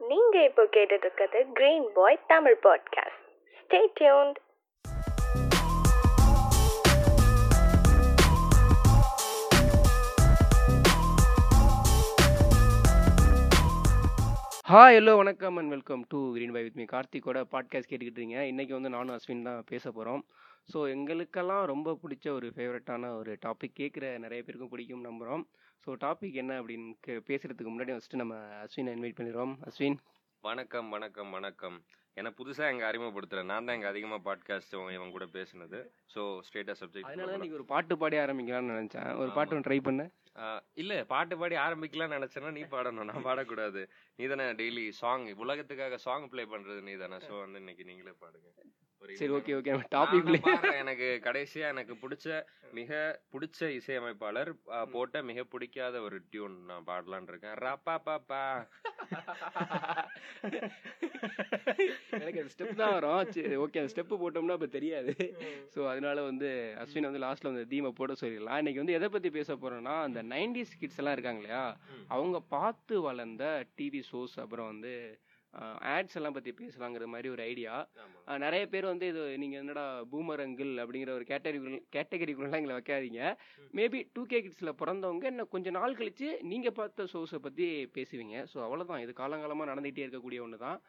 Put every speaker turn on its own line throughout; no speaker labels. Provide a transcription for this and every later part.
நீங்க இப்போ கேட்டுட்டு இருக்கிறது green pie Tamil podcast stay tuned
hi hello வணக்கம் and welcome to green pie with me கார்த்திகோட podcast இருக்கீங்க. இன்றைக்கி வந்து நானும் அஸ்வின் தான் பேச போகிறோம் ஸோ எங்களுக்கெல்லாம் ரொம்ப பிடிச்ச ஒரு ஃபேவரட்டான ஒரு டாபிக் கேட்குற நிறைய பேருக்கும் பிடிக்கும் நம்புகிறோம் ஸோ டாபிக் என்ன அப்படின்னு கே- பேசுறதுக்கு முன்னாடி ஃபஸ்ட்டு நம்ம அஸ்வினை இன்வைட் பண்ணிடுறோம். அஸ்வின்.
வணக்கம் வணக்கம் வணக்கம். என்ன புதுசா எங்க அறிமுகப்படுத்துறேன் நான் தான் இங்க அதிகமா பாட்காஸ்ட் இவன் கூட பேசுனது. ஸோ ஸ்டேட்டா
அதனால தான்
சப்ஜெக்ட்
இன்னைக்கு ஒரு பாட்டு பாடி ஆரம்பிக்கலாம்னு நினச்சேன். ஒரு பாட்டு ட்ரை பண்ணு.
இல்ல பாட்டு பாடி ஆரம்பிக்கலாம்னு நினைச்சேன்னா நீ பாடணும் நான் பாடக்கூடாது. நீ தானே டெய்லி சாங் உலகத்துக்காக சாங் ப்ளே பண்றது நீ தானே. ஸோ வந்து இன்னைக்கு நீங்களே பாடுங்க.
சரி ஓகே ஓகே.
நான்
டாபிக்
தான் பாடுறேன். எனக்கு கடைசியா எனக்கு பிடிச்ச மிக பிடிச்ச இசையமைப்பாளர் போட்ட மிக பிடிக்காத ஒரு டியூன் நான் பாடலாம்னு இருக்கேன். ரப்பா பாப்பா
எனக்கு அந்த ஸ்டெப் தான் வரும். சரி ஓகே அந்த ஸ்டெப்பு போட்டோம்னா இப்போ தெரியாது. ஸோ அதனால வந்து அஸ்வின் வந்து லாஸ்ட்ல வந்து தீமை போட சொல்லிடலாம். இன்னைக்கு வந்து எதை பத்தி பேச போறோம்னா அந்த நைன்டிஸ் கிட்ஸ் எல்லாம் இருக்காங்க இல்லையா? அவங்க பார்த்து வளர்ந்த டிவி ஷோஸ் அப்புறம் வந்து ஆட்ஸ் எல்லாம் பத்தி பேசலாங்கிற மாதிரி ஒரு ஐடியா. நிறைய பேர் வந்து இது நீங்க என்னடா பூமர் அங்கிள் அப்படிங்கிற ஒரு கேட்டகரி கேட்டகரிக்குள்ளலாம் எங்களை வைக்காதீங்க. மேபி டூ கே கிட்ஸ்ல பிறந்தவங்க இன்னும் கொஞ்ச நாள் கழிச்சு நீங்க பார்த்த ஷோஸை பத்தி பேசுவீங்க. ஸோ அவ்வளவுதான். இது காலங்காலமா நடந்துகிட்டே இருக்கக்கூடிய ஒன்று தான்.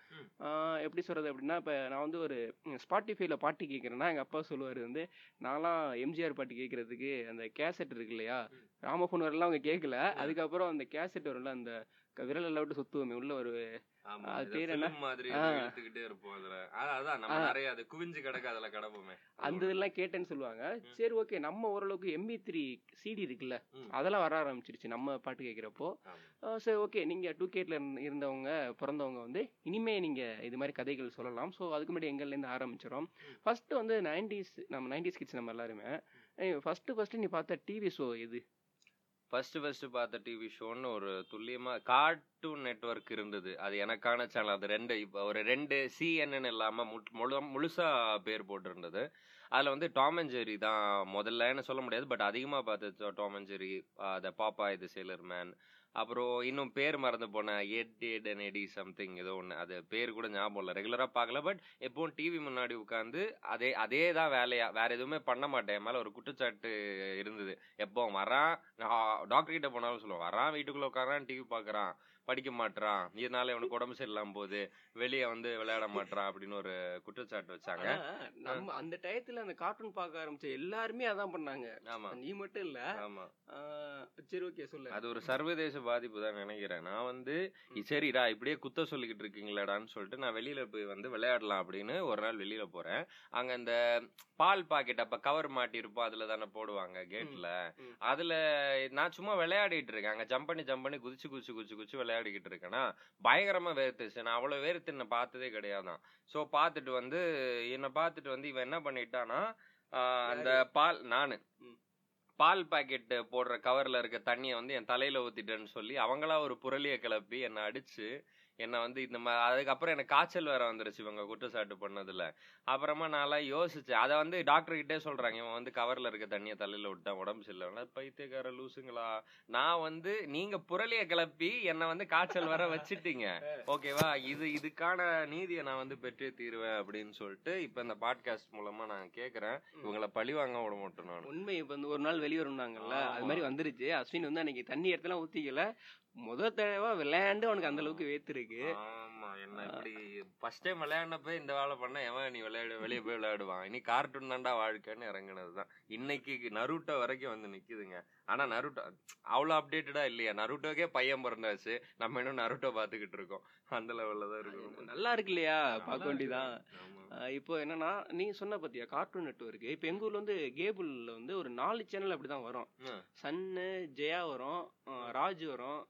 எப்படி சொல்றது அப்படின்னா இப்போ நான் வந்து ஒரு ஸ்பாட்டிஃபைல பாட்டு கேட்குறேன்னா எங்க அப்பா சொல்லுவார் வந்து நான்லாம் எம்ஜிஆர் பாட்டு கேட்கறதுக்கு அந்த கேசட் இருக்கு இல்லையா? ராமஃபோன் வரலாம் அவங்க கேட்கல. அதுக்கப்புறம் அந்த கேசட் வரும்ல அந்த விரல் விட்டு சுத்துவோமே உள்ள ஒரு அது
இது
பேர் என்ன?
மாதிரி இழுத்துக்கிட்டே இருப்போம் அதுல. அதான், நம்ம. நிறைய அது குவிஞ்சு கிடக்கு அதுல கிடப்போமே
அந்த இதெல்லாம் கேட்டேன்னு சொல்லுவாங்க. சரி ஓகே நம்ம ஓரளவுக்கு எம்பி த்ரீ சிடி இருக்குல்ல. அதெல்லாம் வர ஆரம்பிச்சிருச்சு நம்ம பாட்டு கேட்குறப்போ. சரி ஓகே நீங்க டூ கேட்ல இருந்தவங்க பிறந்தவங்க வந்து இனிமே நீங்க இது மாதிரி கதைகள் சொல்லலாம். ஸோ அதுக்கு முன்னாடி எங்கள்லேருந்து ஆரம்பிச்சிடும் ஃபர்ஸ்ட் வந்து நைன்டிஸ் நம்ம நைன்டிஸ் கிட்ஸ் நம்ம எல்லாருமே. ஃபர்ஸ்ட் ஃபர்ஸ்ட் நீ பார்த்த டிவி ஷோ எது?
ஃபர்ஸ்ட் ஃபர்ஸ்ட் பார்த்த டிவி ஷோன்னு ஒரு துல்லியமாக கார்ட்டூன் நெட்வொர்க் இருந்தது. அது எனக்கான சேனல் அது ரெண்டு இப்போ ஒரு ரெண்டு சிஎன்என் இல்லாமல் முழு- முழு முழுசாக பேர் போட்டிருந்தது. அதில் வந்து டாம் அண்ட் ஜெரி தான் முதல்லன்னு சொல்ல முடியாது பட் அதிகமாக பார்த்து டாம் அண்ட் ஜெரி த பாப்பா இது சேலர் மேன் அப்புறம் இன்னும் பேர் மறந்து போனேன் Ed Ed and Eddie something ஏதோ ஒன்று அது பேர் கூட ஞாபகம் இல்லை. ரெகுலராக பார்க்கல பட் எப்பவும் டிவி முன்னாடி உட்காந்து அதே அதே தான் வேலையா வேற எதுவுமே பண்ண மாட்டேன். என் மேலே ஒரு குற்றச்சாட்டு இருந்தது. எப்போ வரான் டாக்டர் கிட்ட போனாலும் சொல்லுவான். வரான் வீட்டுக்குள்ள உட்காரான் டிவி பார்க்குறான். படிக்க மாட்றான். இதனால இவனுக்கு உடம்பு சரியில்லாம போகுது. வெளியே வந்து விளையாட மாட்றான் அப்படின்னு ஒரு குற்றச்சாட்டு வச்சாங்க.
நம்ம அந்த டயத்துல அந்த கார்ட்டூன் பார்க்க ஆரம்பிச்ச எல்லாருமே அதான் பண்ணாங்க.
ஆமா.
நீ மட்டும் இல்ல.
ஆமா.
சரி ஓகே சொல்லு.
அது ஒரு சர்வதேச பாதிப்பு தான் நினைக்கிறேன். நான் வந்து சரிடா இப்படியே குத்த சொல்லிக்கிட்டு இருக்கீங்களாடான்னு சொல்லிட்டு நான் வெளியில போய் வந்து விளையாடலாம் அப்படின்னு ஒரு நாள் வெளியில போறேன். அங்க அந்த பால் பாக்கெட் அப்ப கவர் மாட்டியிருப்போம். அதுல தானே போடுவாங்க கேட்ல. அதுல நான் சும்மா விளையாடிட்டு இருக்கேன். அங்க ஜம்ப் பண்ணி ஜம்ப் பண்ணி குதிச்சு குதிச்சு குதிச்சு குதிச்சு விளையாடிக்கிட்டு இருக்கேன்னா பயங்கரமா வேர்த்துச்சு நான் அவ்வளவு வேர்த்து என்ன பார்த்ததே கிடையாதான். சோ பார்த்துட்டு வந்து என்னை பார்த்துட்டு வந்து இவன் என்ன பண்ணிட்டானா அந்த பால் நானு. பால் பாக்கெட் போடுற கவர்ல இருக்க தண்ணியை வந்து என் தலையில ஊத்திட்டேன்னு சொல்லி அவங்களா ஒரு புரளிய கிளப்பி என்னை அடிச்சு என்னை வந்து இந்த மாதிரி அதுக்கப்புறம் எனக்கு காய்ச்சல் வேற வந்துருச்சு இவங்க குற்றச்சாட்டு பண்ணதுல. அப்புறமா நான்லாம் யோசிச்சேன். அதை வந்து டாக்டர் கிட்டே சொல்றாங்க. இவன் வந்து கவர்ல இருக்க தண்ணியை தலையில விட்டான் உடம்பு சரியில்லை பைத்தியக்கார லூசுங்களா? நான் வந்து நீங்க புரளிய கிளப்பி என்னை வந்து காய்ச்சல் வர வச்சிட்டீங்க. ஓகேவா? இது இதுக்கான நீதியை நான் வந்து பெற்றே தீருவேன் அப்படின்னு சொல்லிட்டு இப்ப இந்த பாட்காஸ்ட் மூலமா நான் கேக்குறேன். இவங்களை பழி வாங்க விட மாட்டேன் நான்.
உண்மை இப்ப வந்து ஒரு நாள் வெளியே வரும்னாங்கல்ல அது. மாதிரி வந்துருச்சு. அஸ்வின் வந்து அன்னைக்கு தண்ணி இடத்துல ஊத்திக்கல. முத தடவை விளையாண்டு அவனுக்கு அந்த அளவுக்கு வேத்திருக்கு.
ஆமா. என்ன இப்படி ஃபர்ஸ்ட் டைம் விளையாடினப்ப இந்த வேலை பண்ண எவன் நீ விளையாடு வெளியே போய் விளையாடுவான். இனி கார்ட்டூன் தான்டா வாழ்க்கைன்னு இறங்குனதுதான். இன்னைக்கு நருட்டோ வரைக்கும் வந்து நிக்குதுங்க. ஆனா நருட்டோ அவ்வளவு அப்டேட்டடா இல்லையா. நருட்டோக்கே பையன் பிறந்தாச்சு. நம்ம இன்னும் நருட்டோ பாத்துக்கிட்டு இருக்கோம். அந்த லெவல்ல தான் இருக்கும்.
நல்லா இருக்கு இல்லையா? பார்க்க வேண்டியதான் இப்போ என்னன்னா நீ சொன்ன பத்தியா கார்ட்டூன் நெட்வொர்க் இப்போ எங்க ஊர்ல வந்து கேபிள்ல வந்து ஒரு நாலு சேனல் அப்படிதான் வரும். சன்னு ஜெயா வரும் ராஜ் வரும்.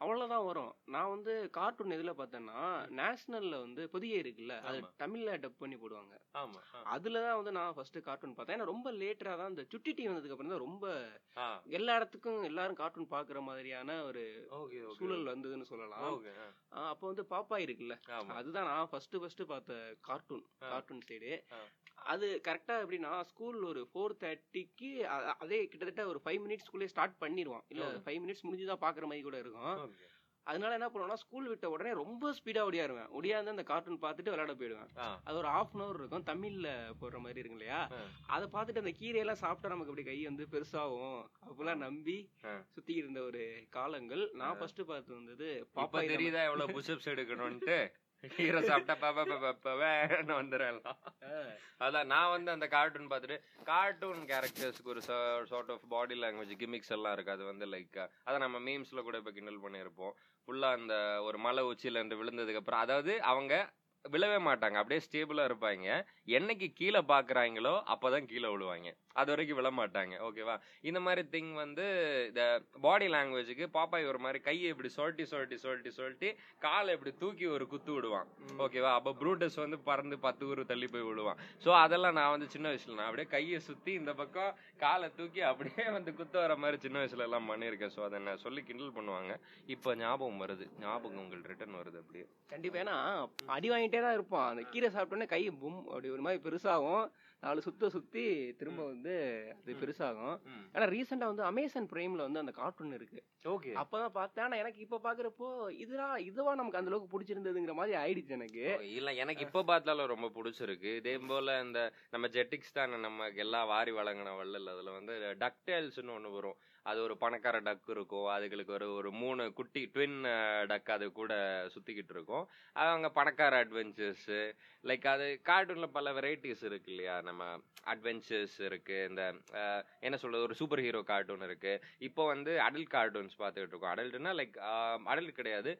அவ்வளவுதான் வரும் நான் வந்து கார்ட்டூன் எதுல பார்த்தேன்னா நேஷனல்ல வந்து புதிய இருக்குல்ல அது. தமிழ்ல டப் பண்ணி போடுவாங்க
ஆமா ஆ.
அதுல தான் வந்து நான் ஃபர்ஸ்ட் கார்ட்டூன் பார்த்தேன் ஏன்னா ரொம்ப லேட்டரா தான் இந்த சுட்டி டிவி வந்ததுக்கு அப்புறம் தான் ரொம்ப. எல்லா இடத்துக்கும் எல்லாரும் கார்ட்டூன் பாக்குற மாதிரியான ஒரு சூழல் வந்ததுன்னு சொல்லலாம் அப்போ வந்து பாப்பா இருக்குல்ல அதுதான் நான் ஃபர்ஸ்ட் ஃபர்ஸ்ட் பார்த்த கார்ட்டூன். Cartoon side. அது கரெக்டா எப்படின்னா ஸ்கூல் ஒரு ஃபோர் தேர்ட்டிக்கு அதே கிட்டத்தட்ட ஒரு ஃபைவ் மினிட்ஸ்க்குள்ளே ஸ்டார்ட் பண்ணிடுவான் இல்ல. ஃபைவ் மினிட்ஸ் முடிஞ்சுதான் பாக்குற மாதிரி கூட இருக்கும். அதனால என்ன பண்ணுவேன்னா ஸ்கூல் விட்ட உடனே ரொம்ப ஸ்பீடா ஓடியாருவேன். ஓடியாந்து அந்த கார்ட்டூன் பார்த்துட்டு விளையாட போயிடுவேன். அது ஒரு ஹாஃப் அன் அவர் இருக்கும். தமிழ்ல போடுற மாதிரி இருக்கு இல்லையா. அதை பார்த்துட்டு அந்த கீரையெல்லாம் சாப்பிட்டா நமக்கு அப்படி கை வந்து பெருசாகும். அப்பெல்லாம் நம்பி. சுத்தி இருந்த ஒரு காலங்கள். நான் ஃபர்ஸ்ட் பார்த்து வந்தது பாப்பாய்
தெரியுதா எவ்வளவு புஷ்அப்ஸ் எடுக்கணும்ட்டு ஹீரோ சாப்பிட்டா பாப்பா பாப்பா பாப்பான்னு வந்துடலாம் அதான் நான் வந்து அந்த கார்ட்டூன் பார்த்துட்டு கார்ட்டூன் கேரக்டர்ஸ்க்கு ஒரு sort of body language gimmicks எல்லாம் இருக்கு. அது வந்து லைக் அதை நம்ம மீம்ஸ்ல கூட இப்ப கிண்டல் பண்ணியிருப்போம் ஃபுல்லா அந்த ஒரு மலை உச்சியில இருந்து விழுந்ததுக்கு அப்புறம் அதாவது அவங்க விழவே மாட்டாங்க. அப்படியே ஸ்டேபிளா இருப்பாங்க. என்னைக்கு கீழே பாக்குறாங்களோ அப்பதான் கீழே விழுவாங்க. அது வரைக்கும் விழ மாட்டாங்க ஓகேவா இந்த மாதிரி திங் வந்து இந்த பாடி லாங்குவேஜுக்கு பாப்பாய் ஒரு மாதிரி கையை இப்படி சொல்லிட்டு சொல்லிட்டு சொல்லிட்டு சொல்லிட்டு காலை இப்படி தூக்கி ஒரு குத்து விடுவான். ஓகேவா அப்ப ப்ரூட்டஸ் வந்து பறந்து பத்து ஊர் தள்ளி போய் விழுவான். சோ அதெல்லாம் நான் வந்து சின்ன வயசுல நான் அப்படியே கையை சுத்தி இந்த பக்கம் காலை தூக்கி அப்படியே வந்து குத்து வர மாதிரி சின்ன வயசுல எல்லாம் பண்ணியிருக்கேன். ஸோ அதை நான் சொல்லி கிண்டல் பண்ணுவாங்க. இப்போ ஞாபகம் வருது. ஞாபகம் உங்கள் ரிட்டர்ன் வருது அப்படியே.
கண்டிப்பா. ஏன்னா அடி வாங்கிட்டே தான் இருப்பான். அந்த கீரை சாப்பிட்டோன்னே கை பும் அப்படி ஒரு மாதிரி பெருசாகும். நாலு சுத்த சுத்தி திரும்ப வந்து அது பெருசாகும். ஆனா ரீசெண்டா வந்து அமேசான் பிரைம்ல வந்து அந்த கார்ட்டூன் இருக்கு.
ஓகே.
அப்பதான் பார்த்தேன். ஆனா எனக்கு இப்ப பாக்குறப்போ இதுடா இதுவா நமக்கு அந்த அளவுக்கு பிடிச்சிருந்ததுங்கிற மாதிரி ஆயிடுச்சு எனக்கு.
இல்ல எனக்கு இப்ப பார்த்தாலும் ரொம்ப பிடிச்சிருக்கு. இதே போல இந்த நம்ம ஜெட்டிக்ஸ் தான் நமக்கு எல்லாம் வாரி வழங்கின வள்ளல் அதுல வந்து டக்டேல்ஸ்னு ஒண்ணு வரும். அது ஒரு பணக்கார டக் இருக்கும். அதுகளுக்கு ஒரு ஒரு மூணு குட்டி ட்வின் டக் அது கூட சுத்திக்கிட்டு இருக்கும். அது அவங்க பணக்கார அட்வென்ச்சர்ஸ் லைக் அது கார்ட்டூனில் பல வெரைட்டிஸ் இருக்கு இல்லையா? நம்ம அட்வென்ச்சர்ஸ் இருக்கு இந்த என்ன சொல்றது ஒரு சூப்பர் ஹீரோ கார்ட்டூன் இருக்கு. இப்போ வந்து அடல்ட் கார்ட்டூன்ஸ் பார்த்துக்கிட்டு இருக்கோம். அடல்ட்னா லைக் அடல்ட் கிடையாது.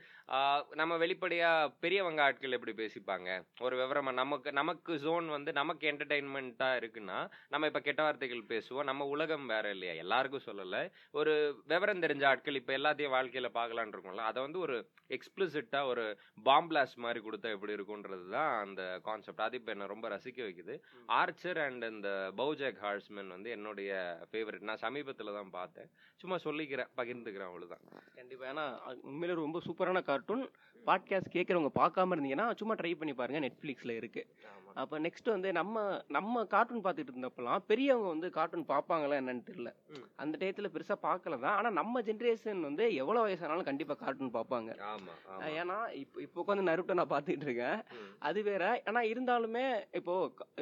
நம்ம வெளிப்படையா பெரியவங்க ஆட்கள் எப்படி பேசிப்பாங்க? ஒரு விவரமா நமக்கு நமக்கு ஜோன் வந்து நமக்கு என்டர்டைன்மெண்ட்டா இருக்குன்னா நம்ம இப்ப கெட்ட வார்த்தைகள் பேசுவோம். நம்ம உலகம் வேற இல்லையா? எல்லாருக்கும் சொல்லலை. ஒரு விவரம் தெரிஞ்ச ஆட்கள் இப்ப எல்லாத்தையும் வாழ்க்கையில பார்க்கலான்னு இருக்கோம்ல. அதை வந்து ஒரு எக்ஸ்பிளிசிட்டா ஒரு பாம்பிளாஸ் மாதிரி கொடுத்தா எப்படி இருக்கும்ன்றது தான் அந்த கான்செப்ட் அது இப்ப என்ன ரொம்ப ரசிக்க வைக்குது. ஆர்ச்சர் அண்ட் இந்த பௌஜாக் ஹார்ஸ்மேன் வந்து என்னுடைய ஃபேவரட் நான் சமீபத்துல தான் பார்த்தேன். சும்மா சொல்லிக்கிறேன் பகிர்ந்துக்கிறேன் அவ்வளவுதான்.
கண்டிப்பா. ஏன்னா உண்மையில ரொம்ப சூப்பரான கார்ட்டூன் பாட்காஸ்ட் கேட்கறவங்க பார்க்காம இருந்தீங்கன்னா சும்மா ட்ரை பண்ணி பாருங்க நெட்ஃபிளிக்ஸ்ல இருக்கு. அப்ப நெக்ஸ்ட் வந்து நம்ம நம்ம கார்ட்டூன் பார்த்துட்டு இருந்தப்பலாம் பெரியவங்க வந்து கார்ட்டூன் பார்ப்பாங்களா என்னன்னு தெரியல. அந்த டயத்துல பெருசா பார்க்கல தான். ஆனா நம்ம ஜென்ரேஷன் வந்து எவ்வளவு வயசானாலும் கண்டிப்பா கார்ட்டூன் பார்ப்பாங்க. ஏன்னா இப்போ இப்போ உட்காந்து நருட்டோ நான் பார்த்துட்டு இருக்கேன். அது வேற. ஆனா இருந்தாலுமே இப்போ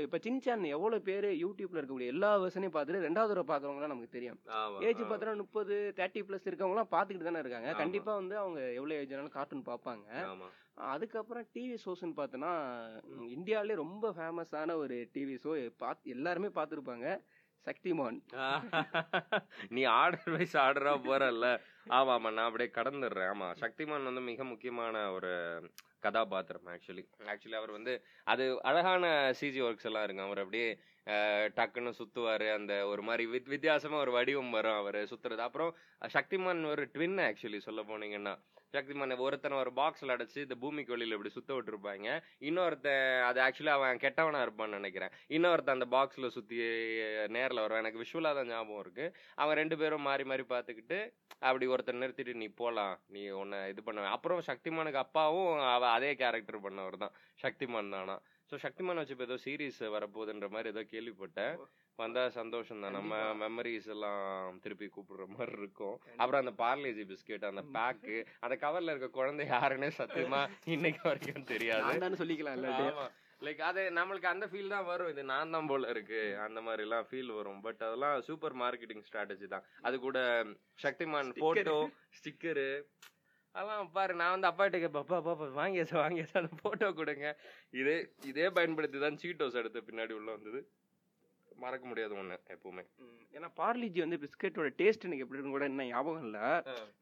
இப்ப சின்சான் எவ்வளவு பேரு யூடியூப்ல இருக்கக்கூடிய எல்லா வருஷனையும் பார்த்துட்டு ரெண்டாவது தடவை பாக்குறவங்க நமக்கு தெரியும். ஏஜ்
ஆமா.
பார்த்தா முப்பது தேர்ட்டி பிளஸ் இருக்கவங்க எல்லாம் பாத்துக்கிட்டு தானே இருக்காங்க.
ஆமா.
கண்டிப்பா வந்து அவங்க எவ்வளவு ஏஜ் ஆனாலும் கார்ட்டூன் பார்ப்பாங்க. அதுக்கப்புறம் டிவி ஷோஸ்ன்னு பார்த்தோன்னா இந்தியாவிலே ரொம்ப ஃபேமஸான ஒரு டிவி ஷோ பார்த்து எல்லாருமே பார்த்துருப்பாங்க. சக்திமான்.
நீ ஆர்டர் வைஸ் ஆர்டரா போறல்ல. ஆமா ஆமா நான் அப்படியே கடந்துடுறேன். ஆமா சக்திமான் வந்து மிக முக்கியமான ஒரு கதாபாத்திரம் ஆக்சுவலி ஆக்சுவலி அவர் வந்து அது அழகான சிஜி ஒர்க்ஸ் எல்லாம் இருக்கு அவர் அப்படியே டக்குன்னு சுத்துவாரு. அந்த ஒரு மாதிரி வித் வித்தியாசமா ஒரு வடிவம் வரும் அவர் சுத்துறது. அப்புறம் சக்திமான் ஒரு ட்வின் ஆக்சுவலி சொல்ல போனீங்கன்னா. சக்திமான் ஒருத்தனை ஒரு பாக்ஸ்ல அடைச்சு இந்த பூமிக்கு வெளியில இப்படி சுத்த விட்டுருப்பாங்க. இன்னொருத்தன் அது ஆக்சுவலி அவன் கெட்டவனா இருப்பான்னு நினைக்கிறேன். இன்னொருத்தன் அந்த பாக்ஸ்ல சுத்தி நேரில் வருவான் எனக்கு விஷுவலா தான் ஞாபகம் இருக்கு. அவன் ரெண்டு பேரும் மாறி மாறி பார்த்துக்கிட்டு அப்படி ஒருத்தர் நிறுத்திட்டு நீ போலாம். நீ உன்னை இது பண்ண அப்புறம் சக்திமானுக்கு அப்பாவும் அவ அதே கேரக்டர் பண்ணவர் தான் சக்திமான் தானா. ஸோ சக்திமான் வச்சு இப்போ ஏதோ சீரீஸ் வரப்போகுதுன்ற மாதிரி ஏதோ கேள்விப்பட்டேன். வந்தா சந்தோஷம் தான் நம்ம. மெமரிஸ் எல்லாம் திருப்பி கூப்பிடுற மாதிரி இருக்கும். அப்புறம் அந்த பார்லேஜி பிஸ்கெட் அந்த பேக்கு அந்த கவர்ல இருக்க குழந்தை யாருன்னே சத்தியமா இன்னைக்கு வரைக்கும் தெரியாது.
சொல்லிக்கலாம்
லைக் அது நம்மளுக்கு அந்த ஃபீல் தான் வரும். இது நான் தான் போல இருக்கு. அந்த மாதிரி எல்லாம் ஃபீல் வரும். பட் அதெல்லாம் சூப்பர் மார்க்கெட்டிங் ஸ்ட்ராட்டஜி தான். அது கூட சக்திமான். போட்டோ ஸ்டிக்கரு அதெல்லாம் பாரு நான் வந்து அப்பா கிட்ட பாப்பா பாப்பா வாங்கியாச்சு வாங்கியாச்சு அந்த போட்டோ கொடுங்க. இதே இதே பயன்படுத்தி தான் சீட்டோஸ் எடுத்து பின்னாடி உள்ள வந்தது. மறக்க முடியாத ஒண்ணு எப்பவுமே.
ஏன்னா பார்லிஜி வந்து பிஸ்கெட்டோட டேஸ்ட் எனக்கு எப்படி கூட என்ன ஞாபகம் இல்ல.